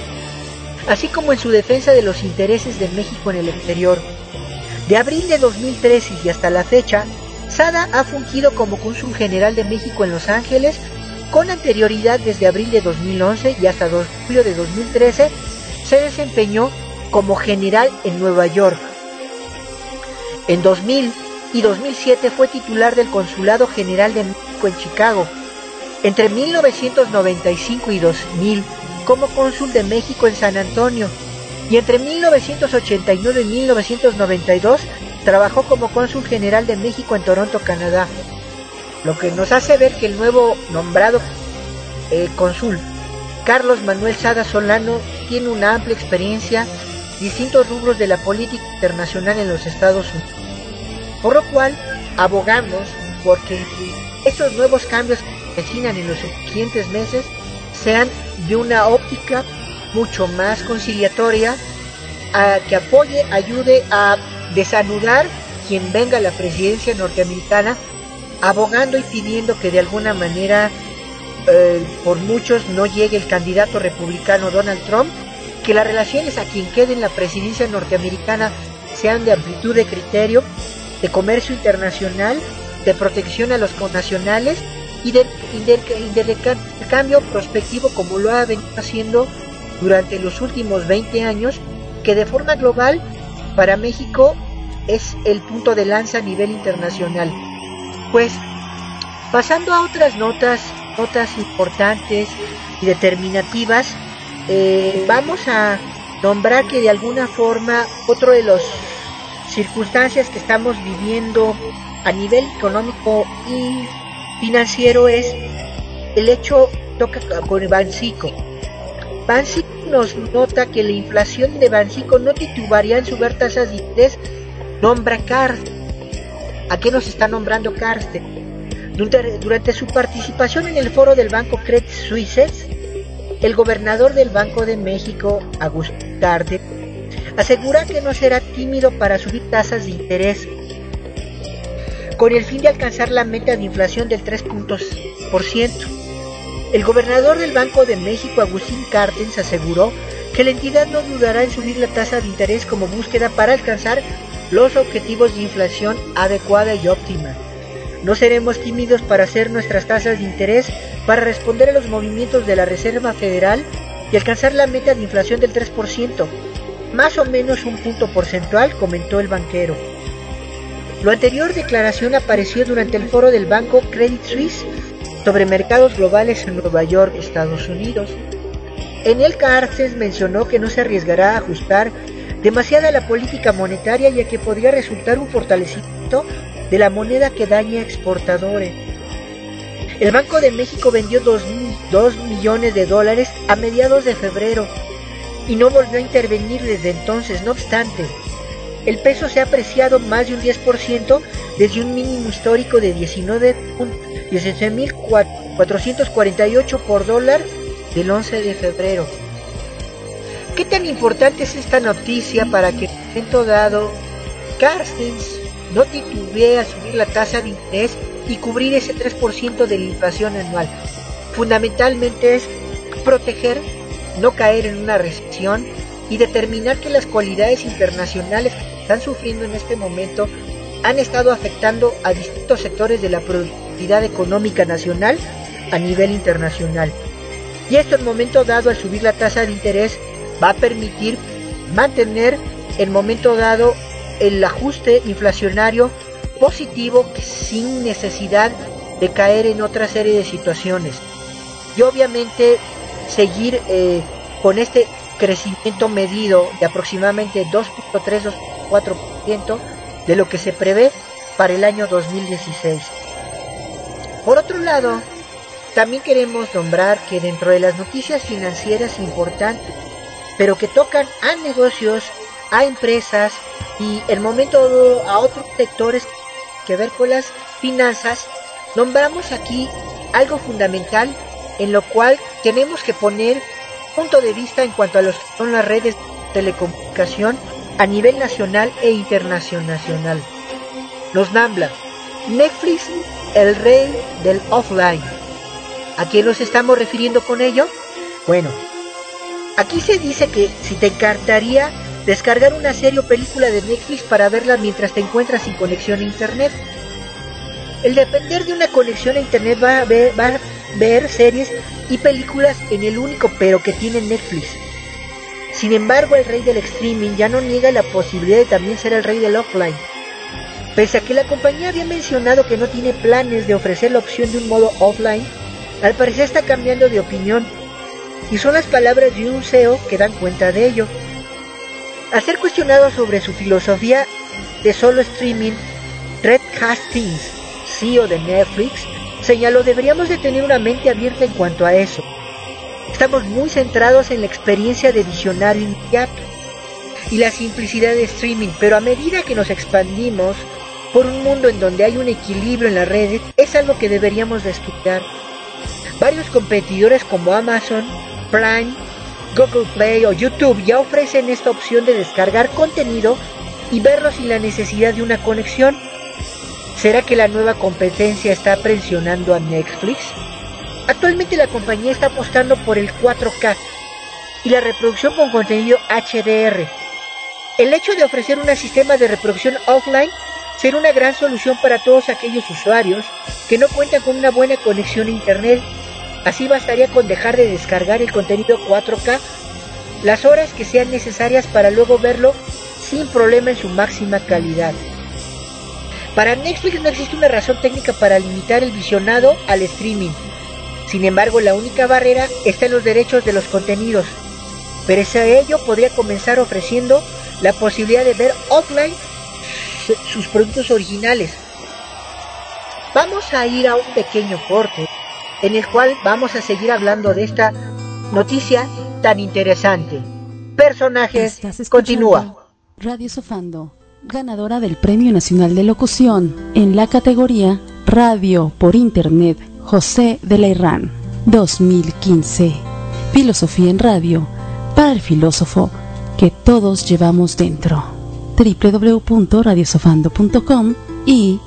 así como en su defensa de los intereses de México en el exterior. De abril de 2013 y hasta la fecha, Sada ha fungido como cónsul general de México en Los Ángeles con anterioridad desde abril de 2011 y hasta julio de 2013 se desempeñó como general en Nueva York. En 2000 y 2007 fue titular del Consulado General de México en Chicago. Entre 1995 y 2000 como cónsul de México en San Antonio y entre 1989 y 1992 trabajó como cónsul general de México en Toronto, Canadá lo que nos hace ver que el nuevo nombrado eh, cónsul Carlos Manuel Sada Solano tiene una amplia experiencia en distintos rubros de la política internacional en los Estados Unidos. Por lo cual, abogamos porque estos nuevos cambios que se en los siguientes meses sean de una óptica mucho más conciliatoria, a, que apoye, ayude a desanudar quien venga a la presidencia norteamericana abogando y pidiendo que de alguna manera eh, por muchos no llegue el candidato republicano Donald Trump, que las relaciones a quien quede en la presidencia norteamericana sean de amplitud de criterio, de comercio internacional, de protección a los connacionales y de, cambio prospectivo como lo ha venido haciendo durante los últimos 20 años, que de forma global para México es el punto de lanza a nivel internacional. Pues, pasando a otras notas, notas importantes y determinativas, eh, vamos a nombrar que de alguna forma otro de las circunstancias que estamos viviendo a nivel económico y financiero es el hecho toca con Bancico. Bancico nos nota que la inflación de Bancico no titubaría en subir tasas de interés, nombra CARD ¿A qué nos está nombrando Carsten? Durante su participación en el foro del Banco Credit Suisse, el gobernador del Banco de México, Agustín Carden, asegura que no será tímido para subir tasas de interés, con el fin de alcanzar la meta de inflación del 3%. El gobernador del Banco de México, Agustín Cartens, aseguró que la entidad no dudará en subir la tasa de interés como búsqueda para alcanzar los objetivos de inflación adecuada y óptima. No seremos tímidos para hacer nuestras tasas de interés para responder a los movimientos de la Reserva Federal y alcanzar la meta de inflación del 3%, más o menos un punto porcentual, comentó el banquero. Lo anterior declaración apareció durante el foro del banco Credit Suisse sobre mercados globales en Nueva York, Estados Unidos. En el Carces mencionó que no se arriesgará a ajustar demasiada la política monetaria ya que podría resultar un fortalecimiento de la moneda que daña a exportadores. El Banco de México vendió 2, millones de dólares a mediados de febrero y no volvió a intervenir desde entonces. No obstante, el peso se ha apreciado más de un 10% desde un mínimo histórico de 19.448 por dólar del 11 de febrero. ¿Qué tan importante es esta noticia para que en un momento dado Carstens no titubee a subir la tasa de interés y cubrir ese 3% de la inflación anual? Fundamentalmente es proteger, no caer en una recesión y determinar que las cualidades internacionales que están sufriendo en este momento han estado afectando a distintos sectores de la productividad económica nacional a nivel internacional. Y esto en momento dado al subir la tasa de interés va a permitir mantener en momento dado el ajuste inflacionario positivo sin necesidad de caer en otra serie de situaciones. Y obviamente seguir eh, con este crecimiento medido de aproximadamente 2.3-2.4% de lo que se prevé para el año 2016. Por otro lado, también queremos nombrar que dentro de las noticias financieras importantes, pero que tocan a negocios, a empresas y el momento a otros sectores que ver con las finanzas, nombramos aquí algo fundamental en lo cual tenemos que poner punto de vista en cuanto a los son las redes de telecomunicación a nivel nacional e internacional. Nos NAMBLA, Netflix, el rey del offline. ¿A quién nos estamos refiriendo con ello? Bueno, aquí se dice que si te encantaría descargar una serie o película de Netflix para verla mientras te encuentras sin conexión a internet. El depender de una conexión a internet va a ver, va a ver series y películas en el único pero que tiene Netflix. Sin embargo, el rey del streaming ya no niega la posibilidad de también ser el rey del offline. Pese a que la compañía había mencionado que no tiene planes de ofrecer la opción de un modo offline, al parecer está cambiando de opinión. Y son las palabras de un CEO que dan cuenta de ello. Al ser cuestionado sobre su filosofía de solo streaming, Red Hastings, CEO de Netflix, señaló deberíamos de tener una mente abierta en cuanto a eso. Estamos muy centrados en la experiencia de visionario inmediato y la simplicidad de streaming, pero a medida que nos expandimos por un mundo en donde hay un equilibrio en las redes, es algo que deberíamos de estudiar. Varios competidores como Amazon, Prime, Google Play o YouTube ya ofrecen esta opción de descargar contenido y verlo sin la necesidad de una conexión. ¿Será que la nueva competencia está presionando a Netflix? Actualmente la compañía está apostando por el 4K y la reproducción con contenido HDR. El hecho de ofrecer un sistema de reproducción offline será una gran solución para todos aquellos usuarios que no cuentan con una buena conexión a Internet. Así bastaría con dejar de descargar el contenido 4K las horas que sean necesarias para luego verlo sin problema en su máxima calidad. Para Netflix no existe una razón técnica para limitar el visionado al streaming. Sin embargo, la única barrera está en los derechos de los contenidos. Pero a ello podría comenzar ofreciendo la posibilidad de ver offline sus productos originales. Vamos a ir a un pequeño corte en el cual vamos a seguir hablando de esta noticia tan interesante. Personajes, continúa. Radio Sofando ganadora del Premio Nacional de Locución en la categoría Radio por Internet José de la Irán 2015. Filosofía en radio para el filósofo que todos llevamos dentro. www.radiosofando.com y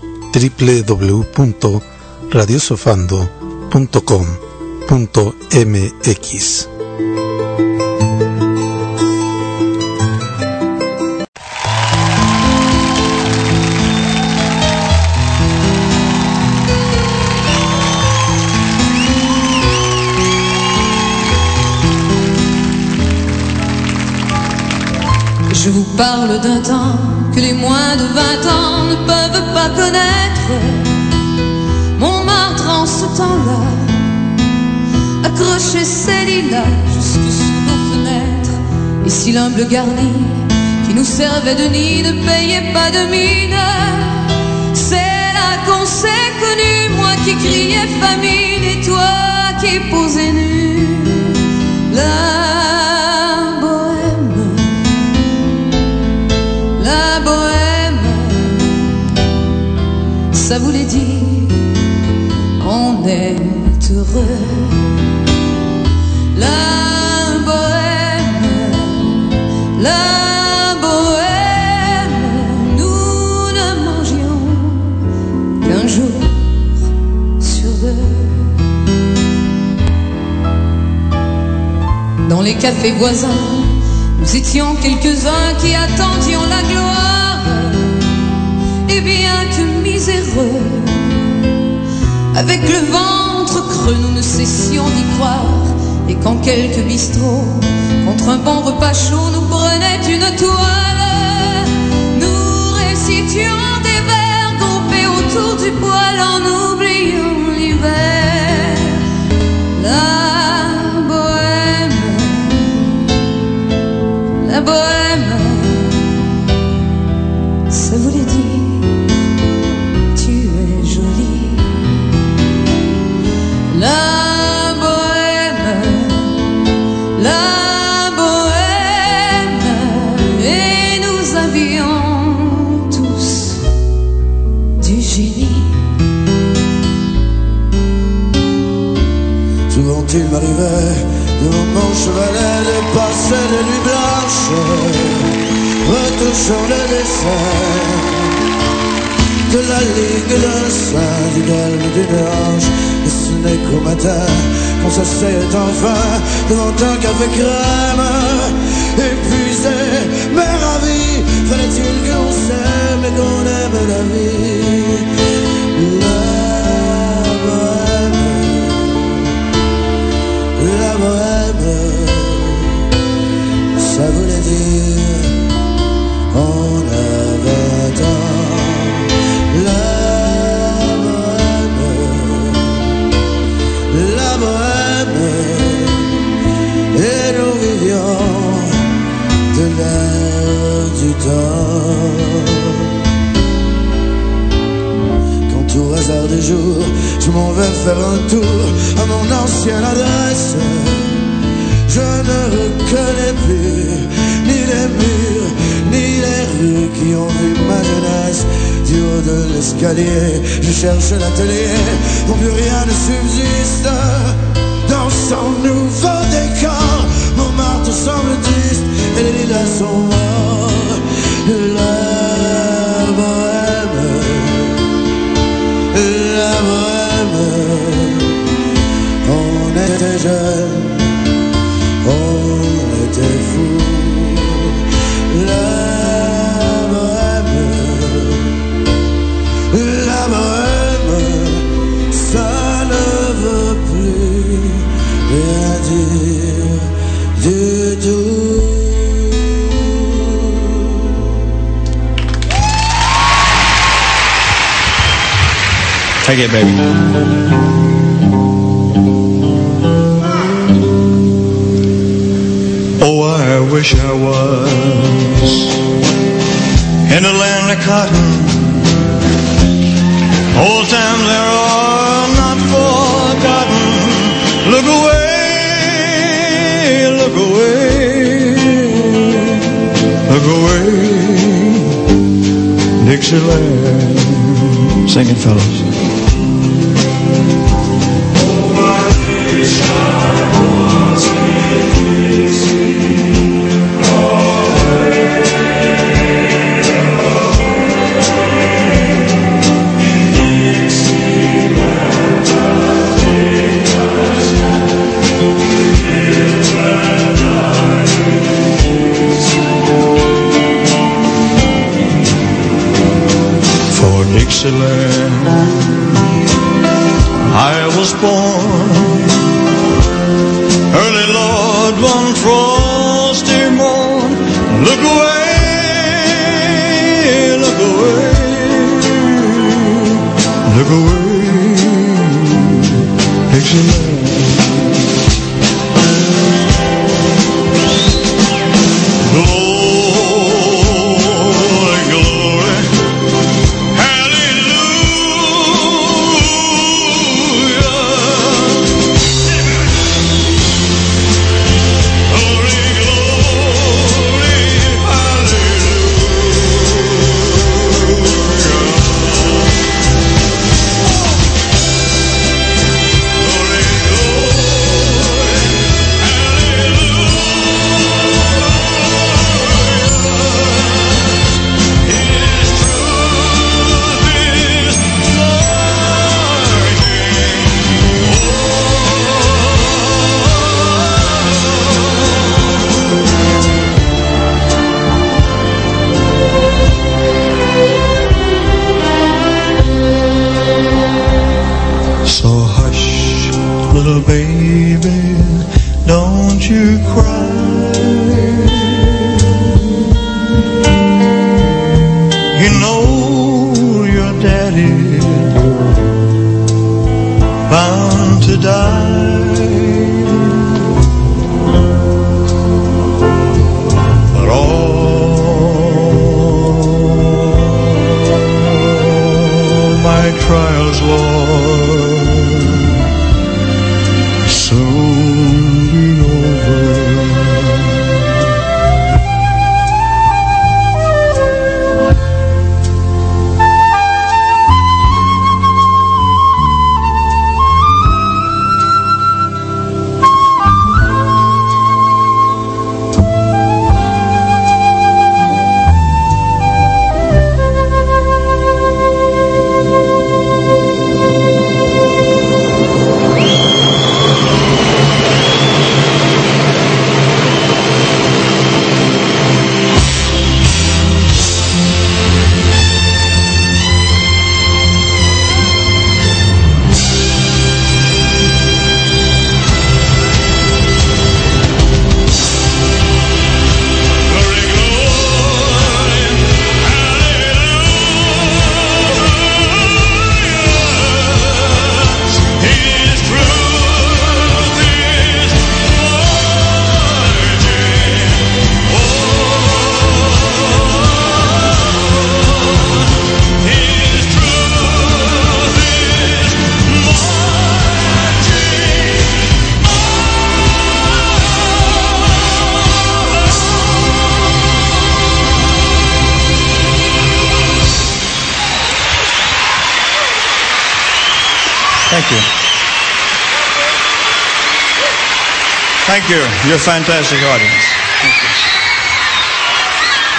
Je vous parle d'un temps que les moins de 20 ans ne peuvent pas connaître. Ses lilas jusque sous nos fenêtres. Et si l'humble garni qui nous servait de nid ne payait pas de mine, c'est là qu'on s'est connu, moi qui criais famine et toi qui posais nu. La bohème, la bohème, ça voulait dire on est heureux. Cafés voisins, nous étions quelques-uns qui attendions la gloire. Et bien que miséreux, avec le ventre creux, nous ne cessions d'y croire. Et quand quelques bistrots, contre un bon repas chaud, nous prenaient une toile, nous récitions des vers groupés autour du poêle en oubliant l'hiver. La bohème, la bohème, devant mon chevalet de passer des nuits blanches, retouchant le dessin de la ligue d'un sein, du galme d'une hanche. Et ce n'est qu'au matin qu'on s'asseyait enfin devant un café crème, épuisé, mais ravi. Fallait-il qu'on s'aime et qu'on aime la vie? Je m'en vais faire un tour à mon ancienne adresse. Je ne reconnais plus ni les qui ont vu ma jeunesse. Du haut de l'escalier, je cherche l'atelier où plus rien ne subsiste. Dans son nouveau décor, mon marteau semble triste et les lilas sont morts. La bohème la bohème. On était jeunes, on était fous. Take it, baby. Oh, I wish I was in a land of cotton. Old times there are not forgotten. Look away, look away, look away. Dixieland, sing it, picture love. You. You're a fantastic audience. Thank you.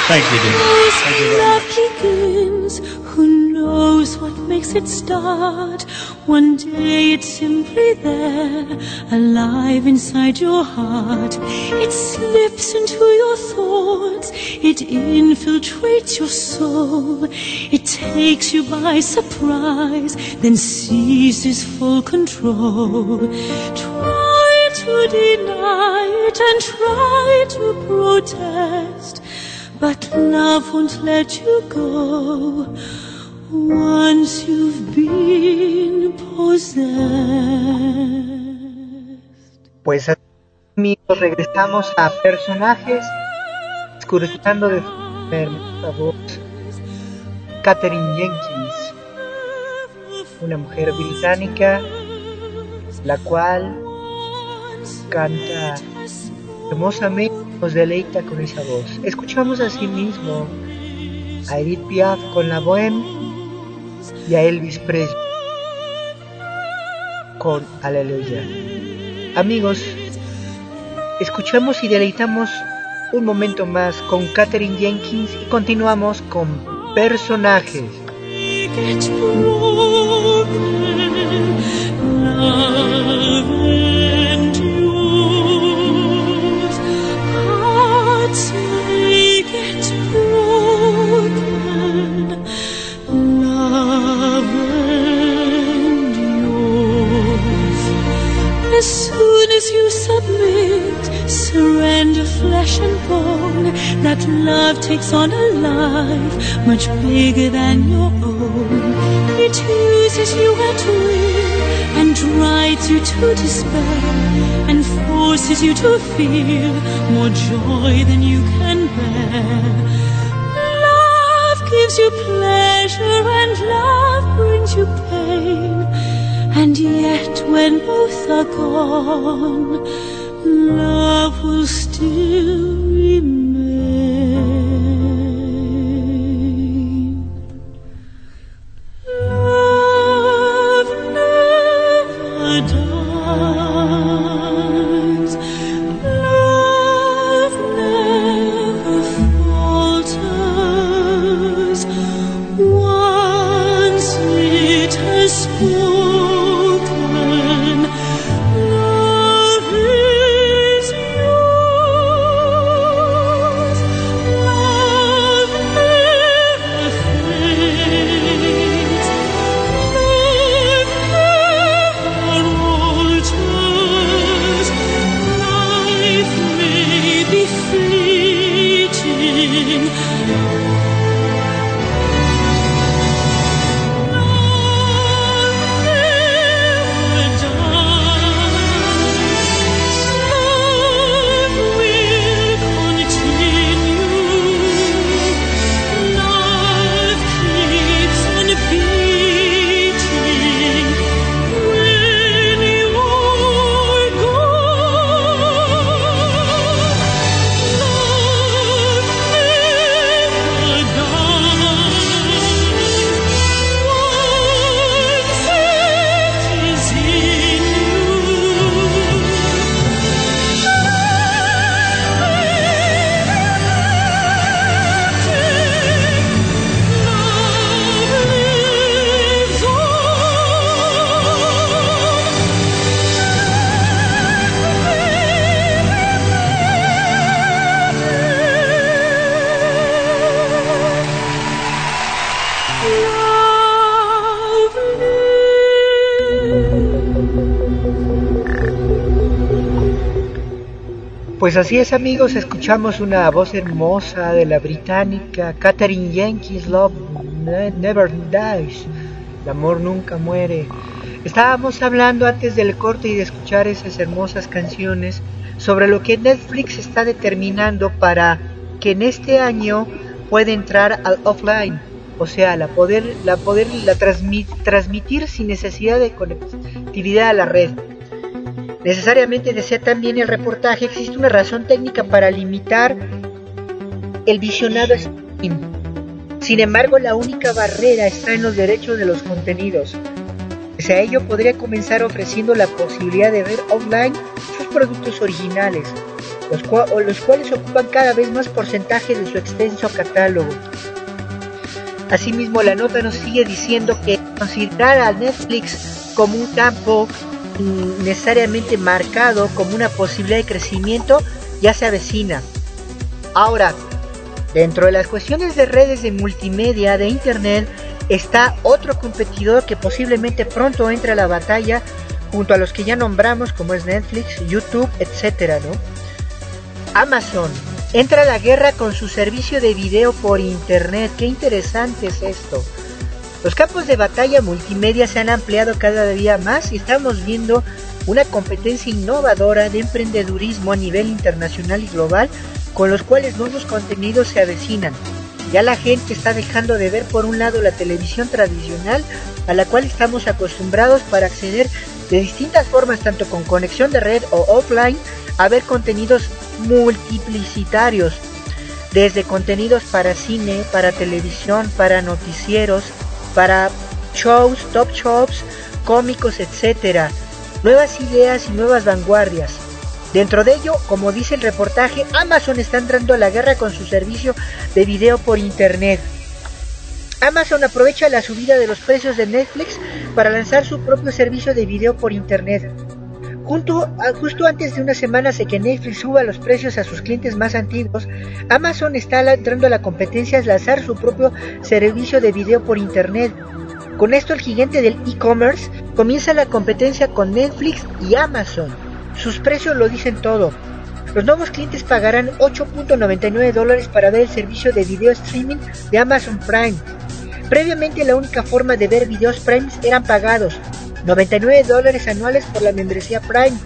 Thank you, dear. Thank you very much. begins, who knows what makes it start? One day it's simply there, alive inside your heart. It slips into your thoughts, it infiltrates your soul. It takes you by surprise, then seizes full control. Try to deny it and try to protest. But love won't let you go once you've been possessed. Pues amigos, regresamos a personajes escuchando de hermosa voz Katherine Jenkins, una mujer británica la cual canta hermosamente, nos deleita con esa voz. Escuchamos así mismo a Edith Piaf con la Bohème y a Elvis Presley con Aleluya. Amigos, escuchamos y deleitamos un momento más con Katherine Jenkins y continuamos con personajes. That love takes on a life much bigger than your own. It uses you at will and drives you to despair and forces you to feel more joy than you can bear. Love gives you pleasure and love brings you pain. And yet, when both are gone, love will still Pues así es amigos, escuchamos una voz hermosa de la británica Catherine Jenkins, Love Ne- Never Dies, el amor nunca muere. Estábamos hablando antes del corte y de escuchar esas hermosas canciones sobre lo que Netflix está determinando para que en este año pueda entrar al offline, o sea, la poder la poder la transmit- transmitir sin necesidad de conectividad a la red. Necesariamente decía también el reportaje, existe una razón técnica para limitar el visionado. Sin embargo, la única barrera está en los derechos de los contenidos. Pese a ello, podría comenzar ofreciendo la posibilidad de ver online sus productos originales, los, cuales ocupan cada vez más porcentaje de su extenso catálogo. Asimismo, la nota nos sigue diciendo que considerar a Netflix como un campo necesariamente marcado como una posibilidad de crecimiento ya se avecina. Ahora, dentro de las cuestiones de redes de multimedia de Internet está otro competidor que posiblemente pronto entre a la batalla junto a los que ya nombramos como es Netflix, YouTube, etcétera, ¿no? Amazon entra a la guerra con su servicio de video por internet. Qué interesante es esto. Los campos de batalla multimedia se han ampliado cada día más y estamos viendo una competencia innovadora de emprendedurismo a nivel internacional y global con los cuales nuevos contenidos se avecinan. Ya la gente está dejando de ver por un lado la televisión tradicional a la cual estamos acostumbrados para acceder de distintas formas tanto con conexión de red o offline a ver contenidos multiplicitarios desde contenidos para cine, para televisión, para noticieros, para shows, top shows, cómicos, etcétera. Nuevas ideas y nuevas vanguardias. Dentro de ello, como dice el reportaje, Amazon está entrando a la guerra con su servicio de video por internet. Amazon aprovecha la subida de los precios de Netflix para lanzar su propio servicio de video por internet. Junto justo antes de unas semanas de que Netflix suba los precios a sus clientes más antiguos, Amazon está entrando a la competencia de lanzar su propio servicio de video por internet. Con esto el gigante del e-commerce comienza la competencia con Netflix y Amazon. Sus precios lo dicen todo. Los nuevos clientes pagarán 8.99 dólares para ver el servicio de video streaming de Amazon Prime. Previamente la única forma de ver videos Prime eran pagados, 99 dólares anuales por la membresía Prime.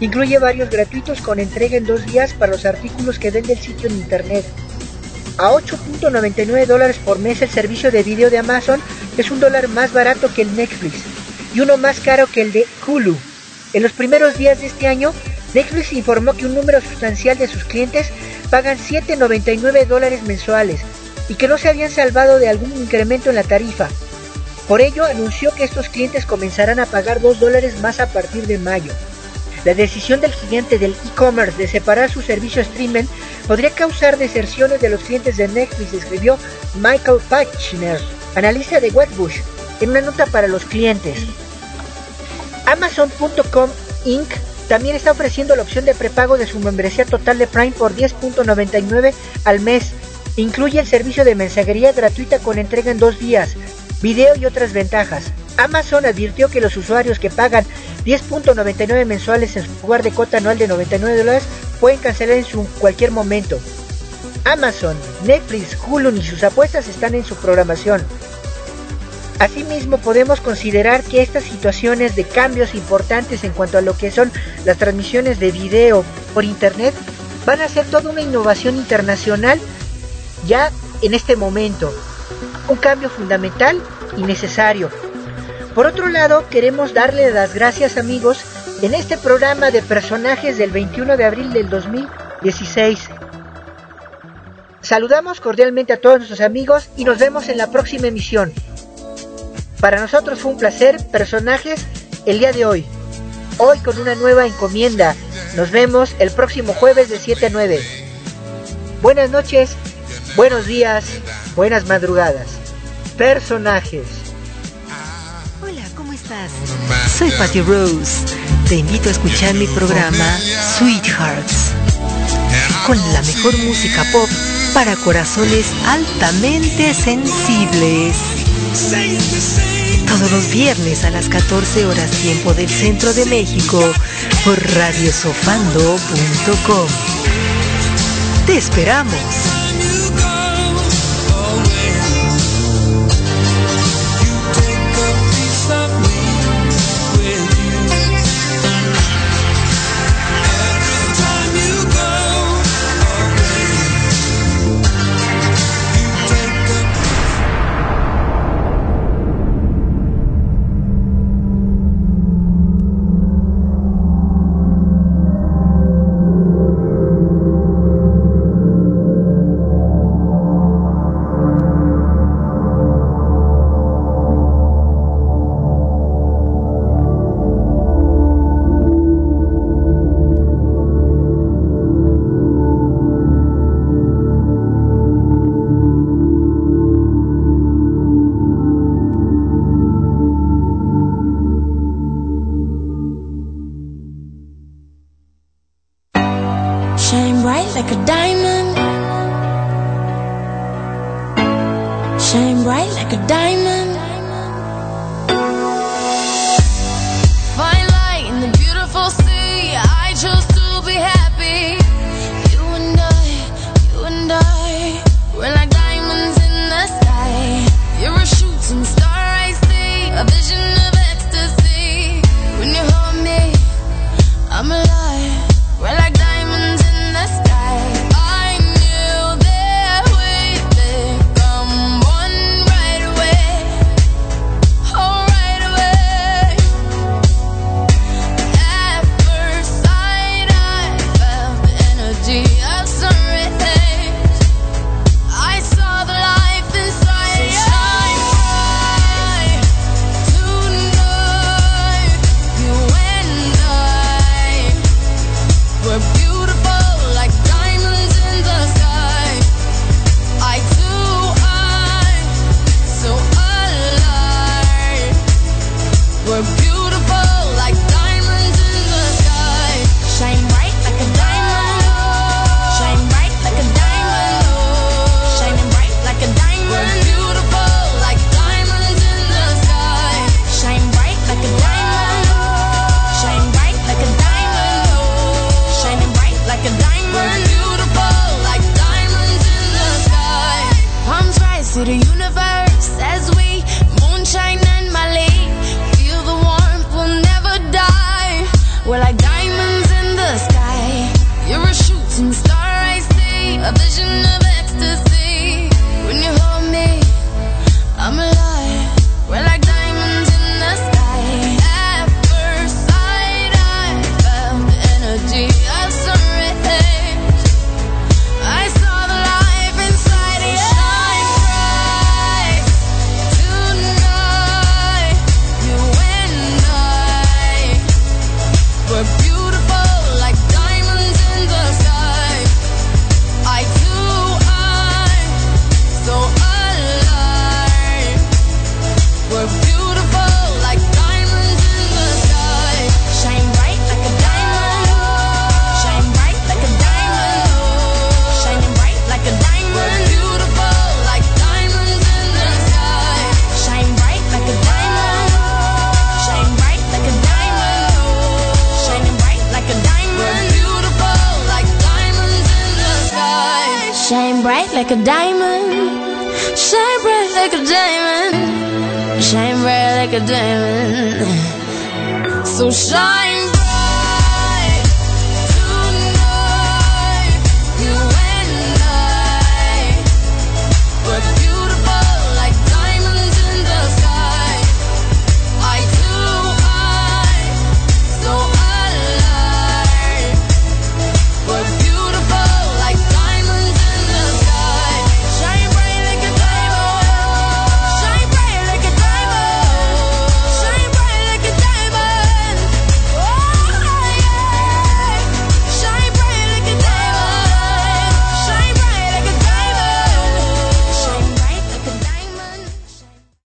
Incluye varios gratuitos con entrega en dos días para los artículos que vende el sitio en internet. A 8.99 dólares por mes el servicio de video de Amazon es un dólar más barato que el Netflix y uno más caro que el de Hulu. En los primeros días de este año, Netflix informó que un número sustancial de sus clientes pagan 7.99 dólares mensuales y que no se habían salvado de algún incremento en la tarifa. Por ello, anunció que estos clientes comenzarán a pagar 2 dólares más a partir de mayo. La decisión del gigante del e-commerce de separar su servicio streaming podría causar deserciones de los clientes de Netflix, escribió Michael Pachner, analista de Webbush, en una nota para los clientes. Amazon.com Inc. también está ofreciendo la opción de prepago de su membresía total de Prime por 10.99 al mes. Incluye el servicio de mensajería gratuita con entrega en dos días, video y otras ventajas. Amazon advirtió que los usuarios que pagan 10.99 mensuales en su lugar de cuota anual de 99 dólares pueden cancelar en su cualquier momento. Amazon, Netflix, Hulu y sus apuestas están en su programación. Asimismo, podemos considerar que estas situaciones de cambios importantes en cuanto a lo que son las transmisiones de video por Internet van a ser toda una innovación internacional ya en este momento. Un cambio fundamental y necesario. Por otro lado, queremos darle las gracias amigos en este programa de personajes del 21 de abril del 2016. Saludamos cordialmente a todos nuestros amigos y nos vemos en la próxima emisión. Para nosotros fue un placer, personajes, el día de hoy. Hoy con una nueva encomienda. Nos vemos el próximo jueves de 7 a 9. Buenas noches, buenos días, buenas madrugadas. Personajes. Hola, ¿cómo estás? Soy Patty Rose. Te invito a escuchar mi programa Sweethearts. Con la mejor música pop para corazones altamente sensibles. Todos los viernes a las 14 horas tiempo del centro de México por radiosofando.com. Te esperamos.